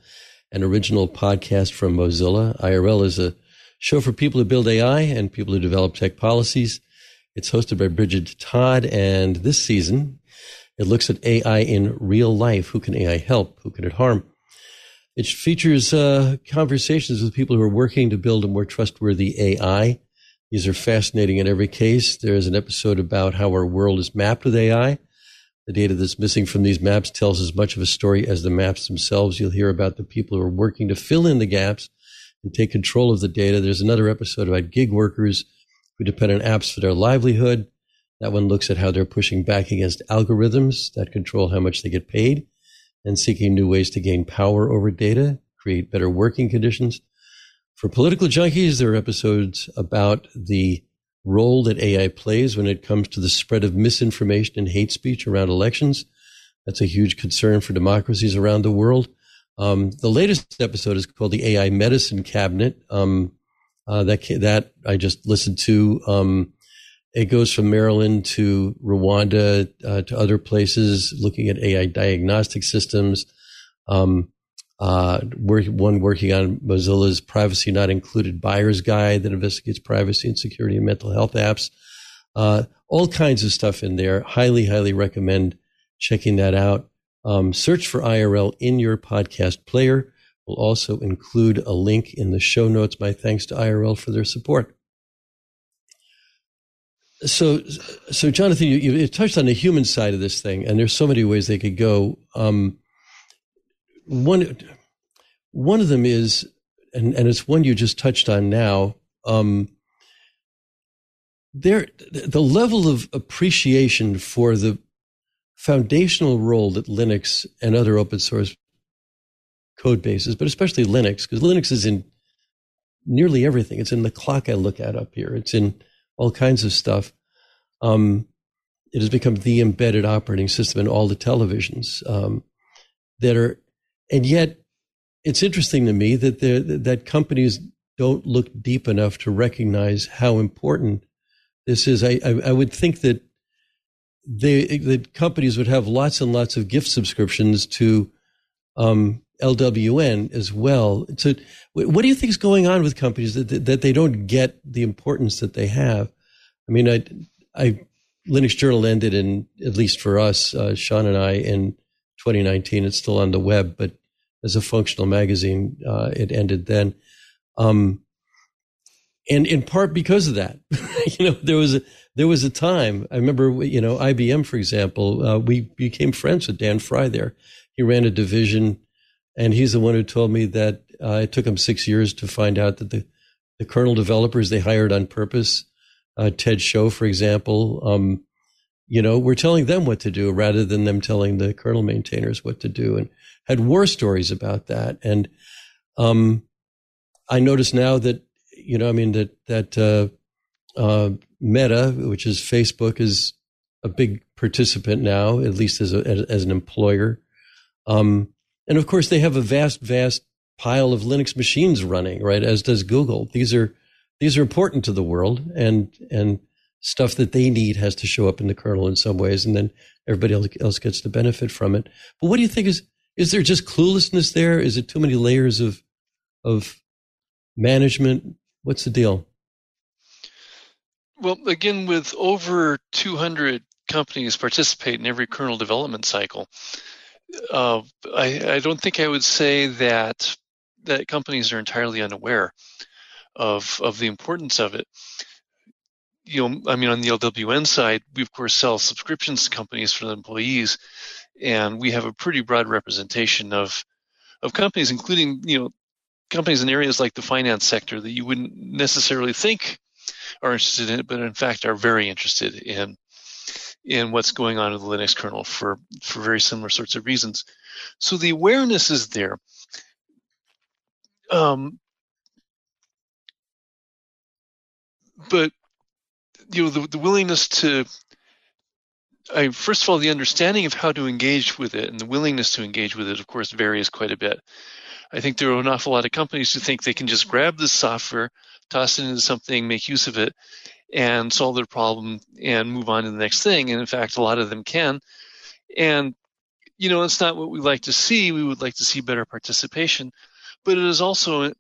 an original podcast from Mozilla. IRL is a show for people who build AI and people who develop tech policies. It's hosted by Bridget Todd, and this season it looks at AI in real life. Who can AI help? Who can it harm? It features uh, conversations with people who are working to build a more trustworthy AI. These are fascinating in every case. There's an episode about how our world is mapped with AI. The data that's missing from these maps tells as much of a story as the maps themselves. You'll hear about the people who are working to fill in the gaps and take control of the data. There's another episode about gig workers who depend on apps for their livelihood. That one looks at how they're pushing back against algorithms that control how much they get paid and seeking new ways to gain power over data, create better working conditions. For political junkies, there are episodes about the role that AI plays when it comes to the spread of misinformation and hate speech around elections. That's a huge concern for democracies around the world. Um, the latest episode is called the AI Medicine Cabinet. Um, uh, that that I just listened to. Um, it goes from Maryland to Rwanda uh, to other places, looking at AI diagnostic systems. Um, uh, work, one working on Mozilla's privacy not included buyer's guide that investigates privacy and security and mental health apps. Uh, all kinds of stuff in there. Highly, highly recommend checking that out. Um, search for IRL in your podcast player. We'll also include a link in the show notes. My thanks to IRL for their support. So, so Jonathan, you, you touched on the human side of this thing, and there's so many ways they could go. Um, one, one of them is, and, and it's one you just touched on now. Um, there, the level of appreciation for the foundational role that Linux and other open source code bases, but especially Linux, because Linux is in nearly everything. It's in the clock I look at up here. It's in all kinds of stuff. Um, it has become the embedded operating system in all the televisions um, that are, and yet it's interesting to me that that companies don't look deep enough to recognize how important this is. I, I, I would think that they that companies would have lots and lots of gift subscriptions to um, LWN as well. So, what do you think is going on with companies that that they don't get the importance that they have? I mean, I, I Linux Journal ended in at least for us, uh, Shawn and I, in 2019. It's still on the web, but as a functional magazine, uh, it ended then. Um, and in part because of that, [LAUGHS] you know, there was a, there was a time I remember, you know, IBM, for example, uh, we became friends with Dan Frye there. He ran a division and he's the one who told me that uh, it took him six years to find out that the, the kernel developers they hired on purpose, uh, Ted Ts'o, for example, um, you know, we're telling them what to do rather than them telling the kernel maintainers what to do, and had war stories about that. And um, I notice now that you know, I mean that that uh, uh, Meta, which is Facebook, is a big participant now, at least as a, as, as an employer. Um, and of course, they have a vast, vast pile of Linux machines running, right? As does Google. These are these are important to the world, and and stuff that they need has to show up in the kernel in some ways, and then everybody else gets to benefit from it. But what do you think is is there just cluelessness there? Is it too many layers of of management? What's the deal? Well, again, with over 200 companies participate in every kernel development cycle, uh, I, I, don't think I would say that that companies are entirely unaware of of the importance of it. You know, I mean, on the LWN side, we of course sell subscriptions to companies for the employees, and we have a pretty broad representation of of companies, including you know companies in areas like the finance sector that you wouldn't necessarily think are interested in it, but in fact are very interested in in what's going on in the Linux kernel for, for very similar sorts of reasons. So the awareness is there. Um, but you know the, the willingness to I, first of all the understanding of how to engage with it and the willingness to engage with it of course varies quite a bit i think there are an awful lot of companies who think they can just grab this software toss it into something make use of it and solve their problem and move on to the next thing. And in fact, a lot of them can. And, you know, it's not what we like to see. We would like to see better participation. But it is also,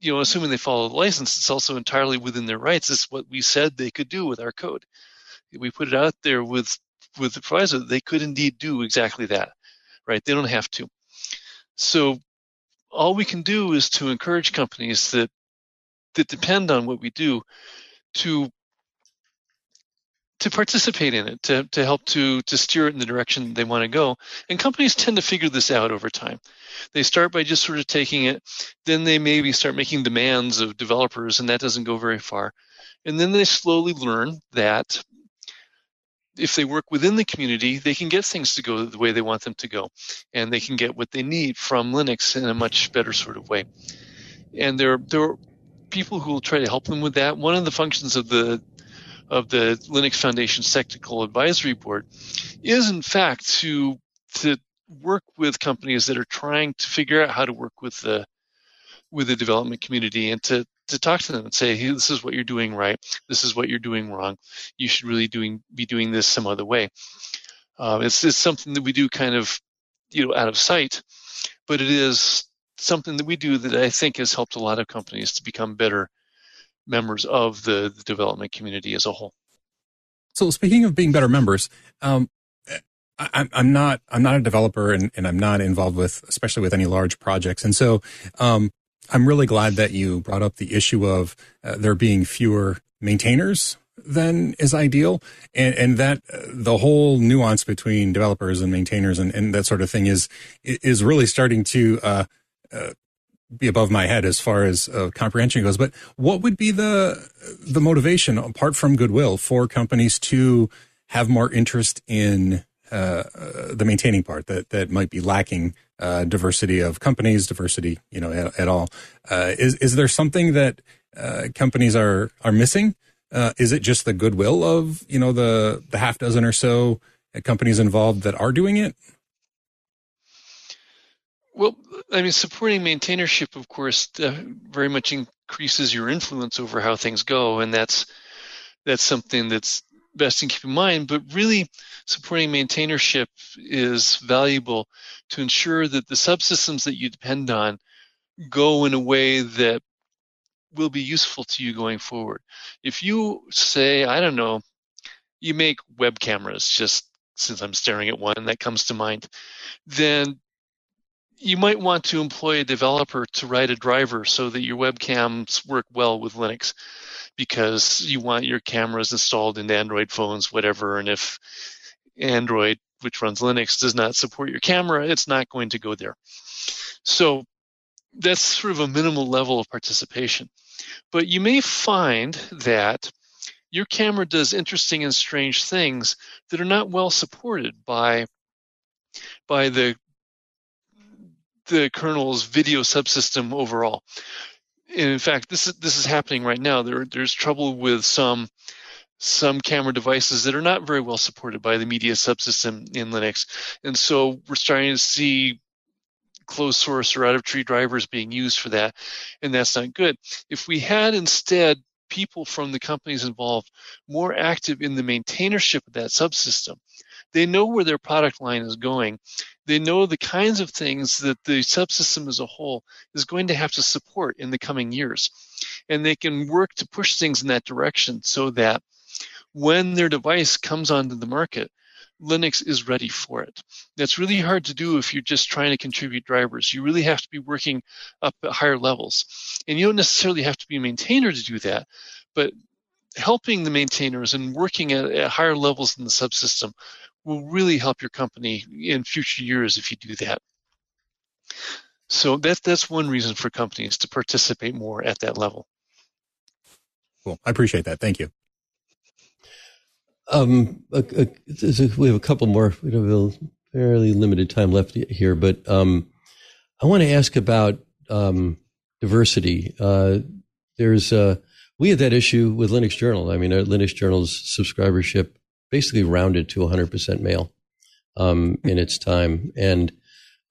you know, assuming they follow the license, it's also entirely within their rights. It's what we said they could do with our code. We put it out there with with the proviso that they could indeed do exactly that, right? They don't have to. So all we can do is to encourage companies that that depend on what we do to to participate in it, to, to help to, to steer it in the direction they want to go. And companies tend to figure this out over time. They start by just sort of taking it, then they maybe start making demands of developers, and that doesn't go very far. And then they slowly learn that if they work within the community, they can get things to go the way they want them to go, and they can get what they need from Linux in a much better sort of way. And there, there are people who will try to help them with that. One of the functions of the of the Linux Foundation Technical Advisory Board is, in fact, to to work with companies that are trying to figure out how to work with the with the development community and to to talk to them and say, hey, this is what you're doing right, this is what you're doing wrong. You should really doing be doing this some other way. Um, it's, it's something that we do kind of you know out of sight, but it is something that we do that I think has helped a lot of companies to become better members of the, the development community as a whole. So speaking of being better members, um, I, I'm not I'm not a developer and, and I'm not involved with especially with any large projects. And so um, I'm really glad that you brought up the issue of uh, there being fewer maintainers than is ideal, and and that uh, the whole nuance between developers and maintainers and, and that sort of thing is is really starting to uh, uh, be above my head as far as uh, comprehension goes. But what would be the the motivation apart from goodwill for companies to have more interest in uh, the maintaining part that that might be lacking uh, diversity of companies, diversity, you know, at, at all. Uh, is is there something that uh, companies are are missing? Uh, is it just the goodwill of you know the the half dozen or so companies involved that are doing it? Well, I mean, supporting maintainership, of course, uh, very much increases your influence over how things go, and that's that's something that's best to keep in mind. But really, supporting maintainership is valuable to ensure that the subsystems that you depend on go in a way that will be useful to you going forward. If you say, I don't know, you make web cameras, just since I'm staring at one that comes to mind, then you might want to employ a developer to write a driver so that your webcams work well with Linux because you want your cameras installed in Android phones, whatever. And if Android, which runs Linux, does not support your camera, it's not going to go there. So that's sort of a minimal level of participation. But you may find that your camera does interesting and strange things that are not well supported by by the the kernel's video subsystem overall. And in fact, this is this is happening right now. There, there's trouble with some some camera devices that are not very well supported by the media subsystem in Linux, and so we're starting to see closed source or out of tree drivers being used for that, and that's not good. If we had instead people from the companies involved more active in the maintainership of that subsystem, they know where their product line is going. They know the kinds of things that the subsystem as a whole is going to have to support in the coming years. And they can work to push things in that direction so that when their device comes onto the market, Linux is ready for it. That's really hard to do if you're just trying to contribute drivers. You really have to be working up at higher levels. And you don't necessarily have to be a maintainer to do that, but helping the maintainers and working at, at higher levels in the subsystem will really help your company in future years if you do that. So that's that's one reason for companies to participate more at that level. Cool. I appreciate that. Thank you. Um, a, a, a, we have a couple more. We have a fairly limited time left here, but um, I want to ask about um, diversity. Uh, there's uh, we had that issue with Linux Journal. I mean, our Linux Journal's subscribership basically rounded to 100% male um, in its time. And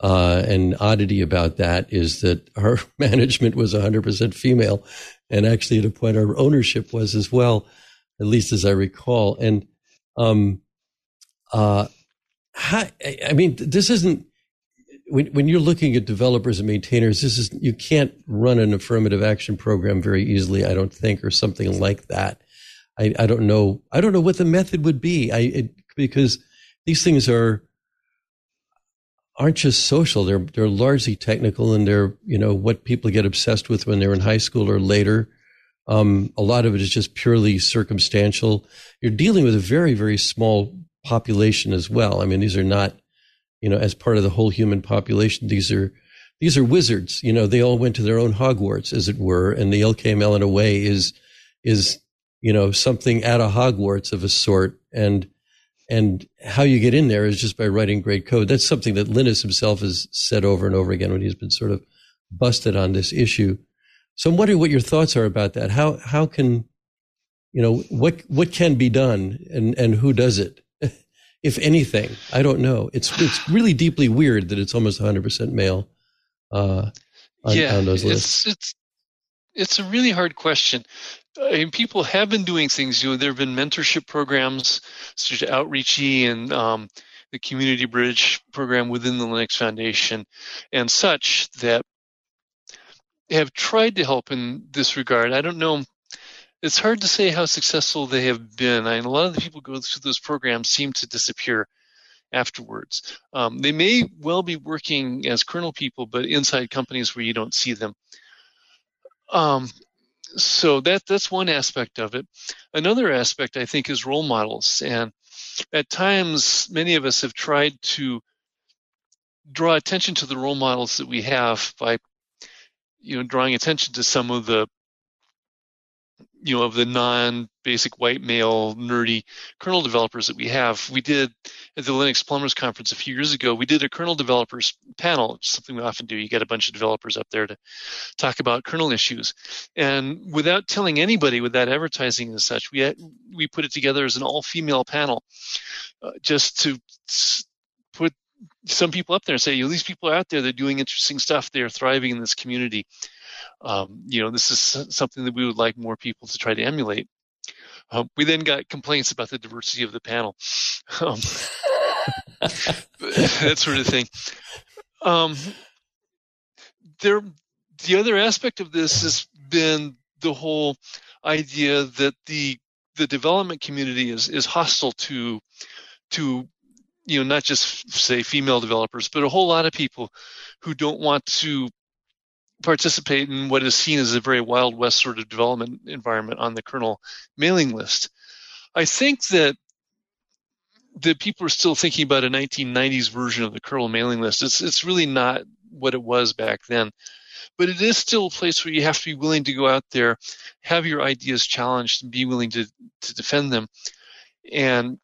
uh, an oddity about that is that our [LAUGHS] management was 100% female, and actually at a point our ownership was as well, at least as I recall. And um, uh, how, I mean, this isn't when when you're looking at developers and maintainers. This is you can't run an affirmative action program very easily, I don't think, or something like that. I, I don't know. I don't know what the method would be. I it, because these things are aren't just social. They're they're largely technical, and they're you know what people get obsessed with when they're in high school or later. Um, a lot of it is just purely circumstantial. You're dealing with a very very small population as well. I mean, these are not you know as part of the whole human population. These are these are wizards. You know, they all went to their own Hogwarts, as it were, and the LKML in a way is is you know, something at a Hogwarts of a sort. And, and how you get in there is just by writing great code. That's something that Linus himself has said over and over again when he's been sort of busted on this issue. So I'm wondering what your thoughts are about that. How, how can, you know, what, what can be done and, and who does it? [LAUGHS] if anything, I don't know. It's, it's really deeply weird that it's almost 100% male, uh, on, yeah, on those lists. It's, it's, it's a really hard question. Mean, people have been doing things. You know, there have been mentorship programs, such as Outreachy and um, the Community Bridge program within the Linux Foundation, and such that have tried to help in this regard. I don't know. It's hard to say how successful they have been. I a lot of the people who go through those programs seem to disappear afterwards. Um, they may well be working as kernel people, but inside companies where you don't see them. Um, so that that's one aspect of it. Another aspect I think is role models, and at times many of us have tried to draw attention to the role models that we have by you know drawing attention to some of the you know of the non-basic white male nerdy kernel developers that we have. We did at the linux plumbers conference a few years ago we did a kernel developers panel something we often do. You get a bunch of developers up there to talk about kernel issues. And without telling anybody without advertising and such we had, we put it together as an all-female panel uh, just to some people up there and say, you know, these people are out there, they're doing interesting stuff, they're thriving in this community. Um, you know, this is something that we would like more people to try to emulate. Um, we then got complaints about the diversity of the panel, [LAUGHS] um, that sort of thing. Um, there, the other aspect of this has been the whole idea that the the development community is is hostile to to you know not just say female developers but a whole lot of people who don't want to participate in what is seen as a very wild west sort of development environment on the kernel mailing list. I think that that people are still thinking about a 1990s version of the kernel mailing list. It's it's really not what it was back then. But it is still a place where you have to be willing to go out there have your ideas challenged and be willing to to defend them. And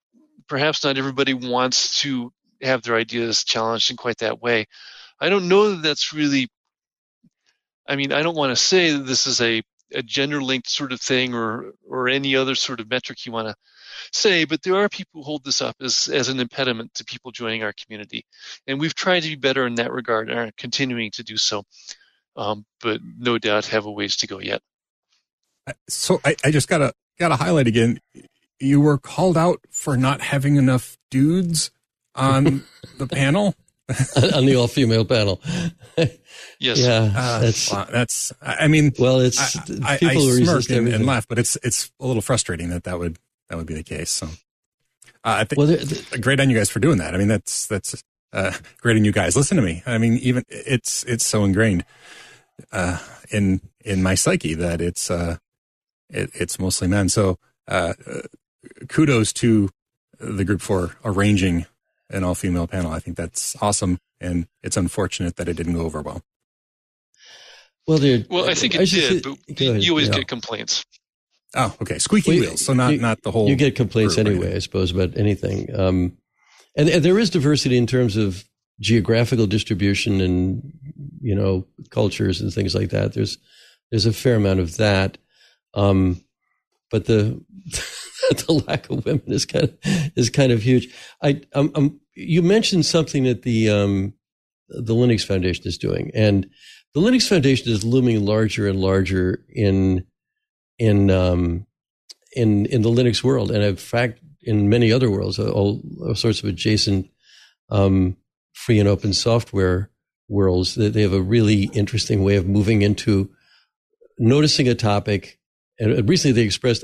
perhaps not everybody wants to have their ideas challenged in quite that way. I don't know that that's really. I mean, I don't want to say that this is a, a gender linked sort of thing or or any other sort of metric you want to say, but there are people who hold this up as as an impediment to people joining our community, and we've tried to be better in that regard and are continuing to do so. Um, but no doubt have a ways to go yet. So I, I just gotta gotta highlight again you were called out for not having enough dudes on [LAUGHS] the panel [LAUGHS] on the all-female panel. [LAUGHS] yes. Yeah. Uh, that's that's. I mean, well, it's I, people I, I smirk and, and, laugh, but it's it's a little frustrating that that would that would be the case. So, uh, I think well, they're, they're, great on you guys for doing that. I mean, that's that's uh, great on you guys. Listen to me. I mean, even it's it's so ingrained uh, in in my psyche that it's uh, it, it's mostly men. So uh, kudos to the group for arranging an all female panel. I think that's awesome. And it's unfortunate that it didn't go over well. Well, dude. well, I think it I did, but ahead, you always yeah. get complaints. Oh, okay. Squeaky well, wheels. So not, you, not the whole. You get complaints anyway, I suppose, about anything. Um, and, and there is diversity in terms of geographical distribution and, you know, cultures and things like that. There's, there's a fair amount of that. Um, but the, [LAUGHS] [LAUGHS] the lack of women is kind of is kind of huge. I um, um you mentioned something that the um the Linux Foundation is doing, and the Linux Foundation is looming larger and larger in in um in in the Linux world, and in fact in many other worlds, all, all sorts of adjacent um, free and open software worlds. They have a really interesting way of moving into noticing a topic. And recently, they expressed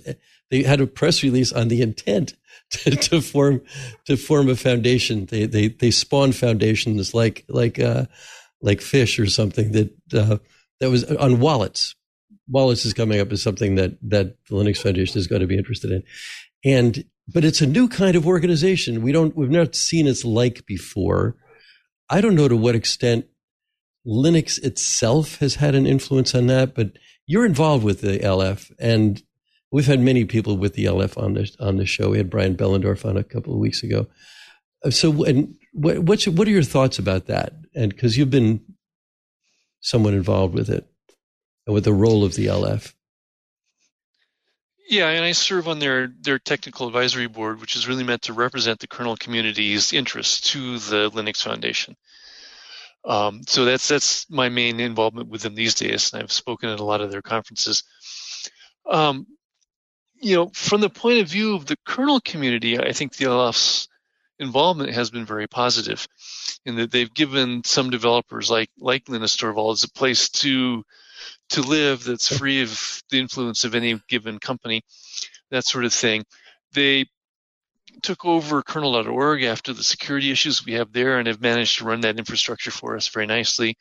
they had a press release on the intent [LAUGHS] to, to form to form a foundation. They they they spawn foundations like like uh, like fish or something that uh, that was on wallets. Wallets is coming up as something that that the Linux Foundation is going to be interested in, and but it's a new kind of organization. We don't we've never seen its like before. I don't know to what extent Linux itself has had an influence on that, but you're involved with the LF, and We've had many people with the LF on the on the show. We had Brian Behlendorf on a couple of weeks ago. Uh, so, and what what's, what are your thoughts about that? And because you've been somewhat involved with it, and with the role of the LF. Yeah, and I serve on their their technical advisory board, which is really meant to represent the kernel community's interests to the Linux Foundation. Um, so that's that's my main involvement with them these days, and I've spoken at a lot of their conferences. Um, you know, from the point of view of the kernel community, I think the LF's involvement has been very positive in that they've given some developers like like Linus Torvalds a place to to live that's free of the influence of any given company, that sort of thing. They took over kernel.org after the security issues we have there and have managed to run that infrastructure for us very nicely.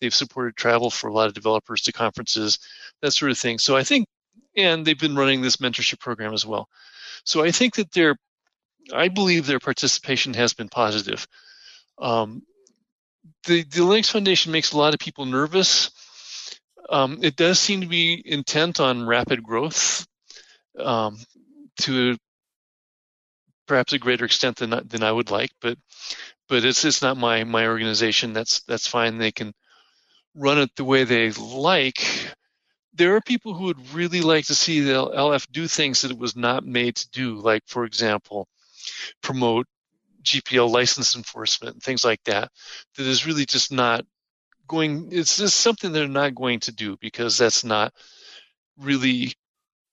They've supported travel for a lot of developers to conferences, that sort of thing. So I think, and they've been running this mentorship program as well. So I think that their, I believe their participation has been positive. Um, the, the Linux Foundation makes a lot of people nervous. Um, it does seem to be intent on rapid growth um, to perhaps a greater extent than than I would like, but but it's it's not my my organization. That's that's fine. They can run it the way they like. There are people who would really like to see the LF do things that it was not made to do, like for example, promote GPL license enforcement, and things like that. That is really just not going. It's just something they're not going to do because that's not really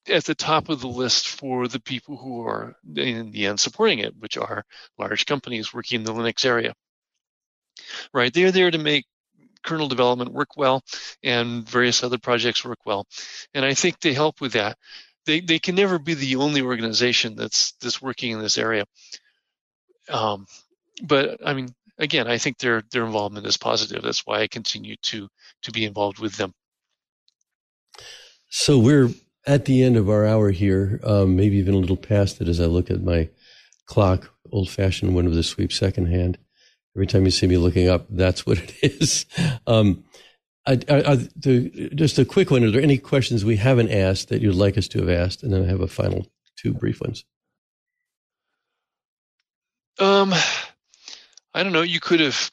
at the top of the list for the people who are in the end supporting it, which are large companies working in the Linux area. Right? They're there to make kernel development work well and various other projects work well. And I think they help with that. They, they can never be the only organization that's that's working in this area. Um, but I mean, again, I think their their involvement is positive. That's why I continue to to be involved with them. So we're at the end of our hour here, um, maybe even a little past it as I look at my clock, old fashioned one with the sweep second hand. Every time you see me looking up, that's what it is. [LAUGHS] Um, I, I, I, the, just a quick one. Are there any questions we haven't asked that you'd like us to have asked? And then I have a final two brief ones. Um, I don't know. You could have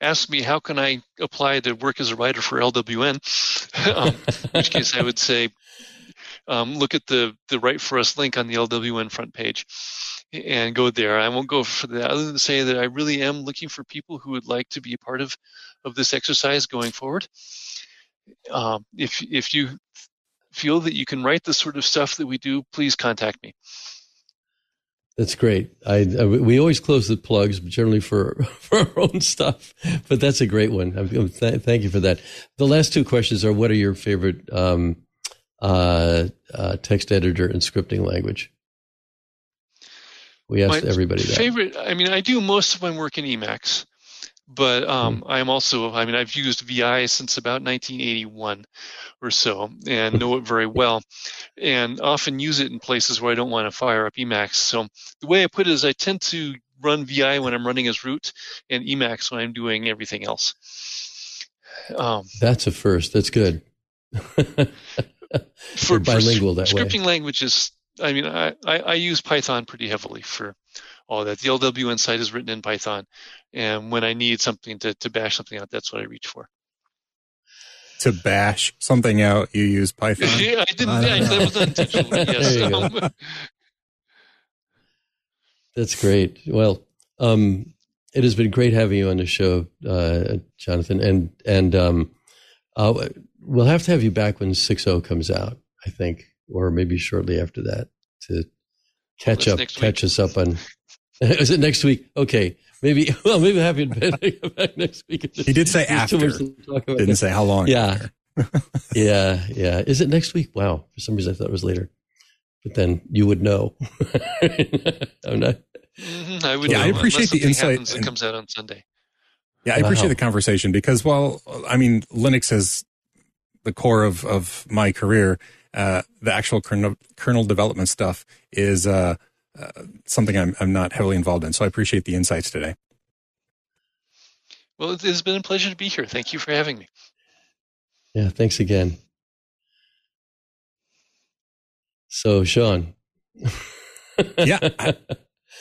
asked me how can I apply to work as a writer for LWN. [LAUGHS] um, in which case, I would say um, look at the the Write for Us link on the LWN front page and go there. I won't go for that other than to say that I really am looking for people who would like to be a part of of this exercise going forward. Um, if if you feel that you can write the sort of stuff that we do, please contact me. That's great. I, I, we always close the plugs, generally for [LAUGHS] for our own stuff. But that's a great one. Th- thank you for that. The last two questions are: What are your favorite um, uh, uh, text editor and scripting language? We asked my everybody that. Favorite. I mean, I do most of my work in Emacs, but um, mm. I'm also. I mean, I've used VI since about 1981 or so, and know it very well, and often use it in places where I don't want to fire up Emacs. So the way I put it is, I tend to run VI when I'm running as root, and Emacs when I'm doing everything else. Um, That's a first. That's good. [LAUGHS] [LAUGHS] for bilingual for that scripting way. languages. I mean, I, I, I, use Python pretty heavily for all that. The LWN site is written in Python, and when I need something to, to bash something out, that's what I reach for. To bash something out, you use Python. [LAUGHS] yeah, I didn't. I, that was intentional. [LAUGHS] yes. Um, that's great. Well, um, it has been great having you on the show, uh, Jonathan, and and um, uh, we'll have to have you back when 6.0 comes out, I think, or maybe shortly after that to catch well, up, catch us up on. [LAUGHS] Is it next week? Okay. Maybe, [LAUGHS] well, maybe have [LAUGHS] you back next week. He did say after. He didn't say how long. Yeah. yeah. Yeah. Is it next week? Wow. For some reason, I thought it was later. But then you would know. I'm not. Mm-hmm, I would yeah, know, I appreciate the insight. It comes out on Sunday. Yeah, I appreciate wow. the conversation because, well, I mean, Linux has the core of, of my career, uh, the actual kernel, kernel development stuff is uh, uh, something I'm, I'm not heavily involved in. So I appreciate the insights today. Well, it has been a pleasure to be here. Thank you for having me. Yeah, thanks again. So, Shawn. yeah, I,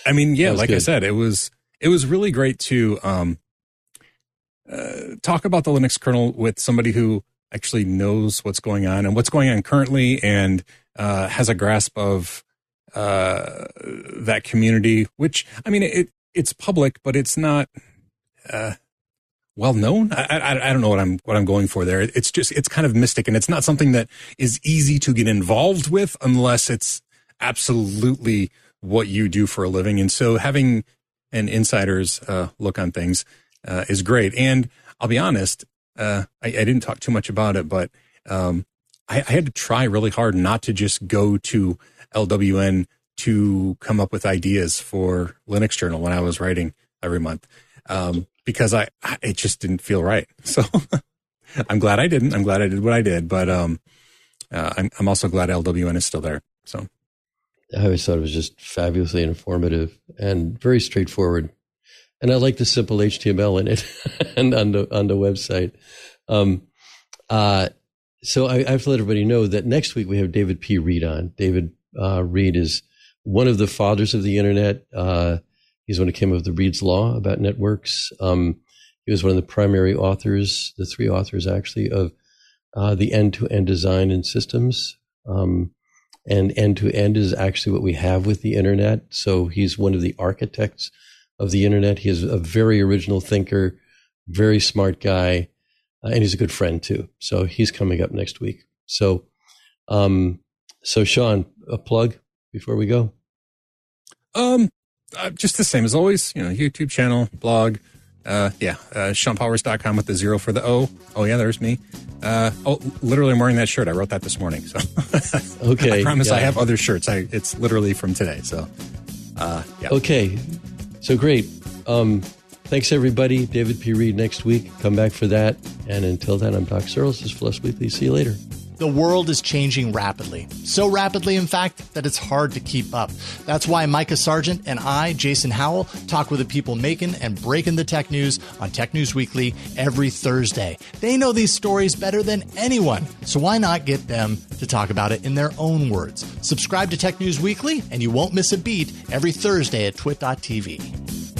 I, mean, yeah, like good. I said, it was it was really great to um, uh, talk about the Linux kernel with somebody who actually knows what's going on and what's going on currently and uh, has a grasp of uh, that community, which, I mean, it, it's public, but it's not, uh, well known. I, I, I, don't know what I'm, what I'm going for there. It's just, it's kind of mystic and it's not something that is easy to get involved with unless it's absolutely what you do for a living. And so having an insider's, uh, look on things, uh, is great. And I'll be honest, uh, I, I, didn't talk too much about it, but um, I, I, had to try really hard not to just go to LWN to come up with ideas for Linux Journal when I was writing every month um, because I, I, it just didn't feel right. [LAUGHS] So I'm glad I didn't. I'm glad I did what I did, but um, uh, I'm I'm also glad LWN is still there. So I always thought it was just fabulously informative and very straightforward, and I like the simple HTML in it [LAUGHS] and on the on the website. Um, uh, so I, I, have to let everybody know that next week we have David P. Reed on. David uh, Reed is one of the fathers of the internet. Uh, he's one who came up with the Reed's Law about networks. Um, he was one of the primary authors, the three authors actually, of uh, the end-to-end design and systems. Um, and end-to-end is actually what we have with the internet. So he's one of the architects of the internet. He is a very original thinker, very smart guy uh, and he's a good friend too. So he's coming up next week. So, um, so Shawn, a plug before we go. Um, uh, just the same as always. You know, YouTube channel, blog. Uh, yeah, uh, ShawnPowers.com with the zero for the O. Oh yeah, there's me. Uh, oh, literally, I'm wearing that shirt. I wrote that this morning. So [LAUGHS] okay, I promise yeah. I have other shirts. I it's literally from today. So, uh, yeah. Okay, so great. Um, Thanks, everybody. David P. Reed next week. Come back for that. And until then, I'm Doc Searls. This is FLOSS Weekly. See you later. The world is changing rapidly. So rapidly, in fact, that it's hard to keep up. That's why Micah Sargent and I, Jason Howell, talk with the people making and breaking the tech news on Tech News Weekly every Thursday. They know these stories better than anyone, so why not get them to talk about it in their own words? Subscribe to Tech News Weekly, and you won't miss a beat every Thursday at twit.tv.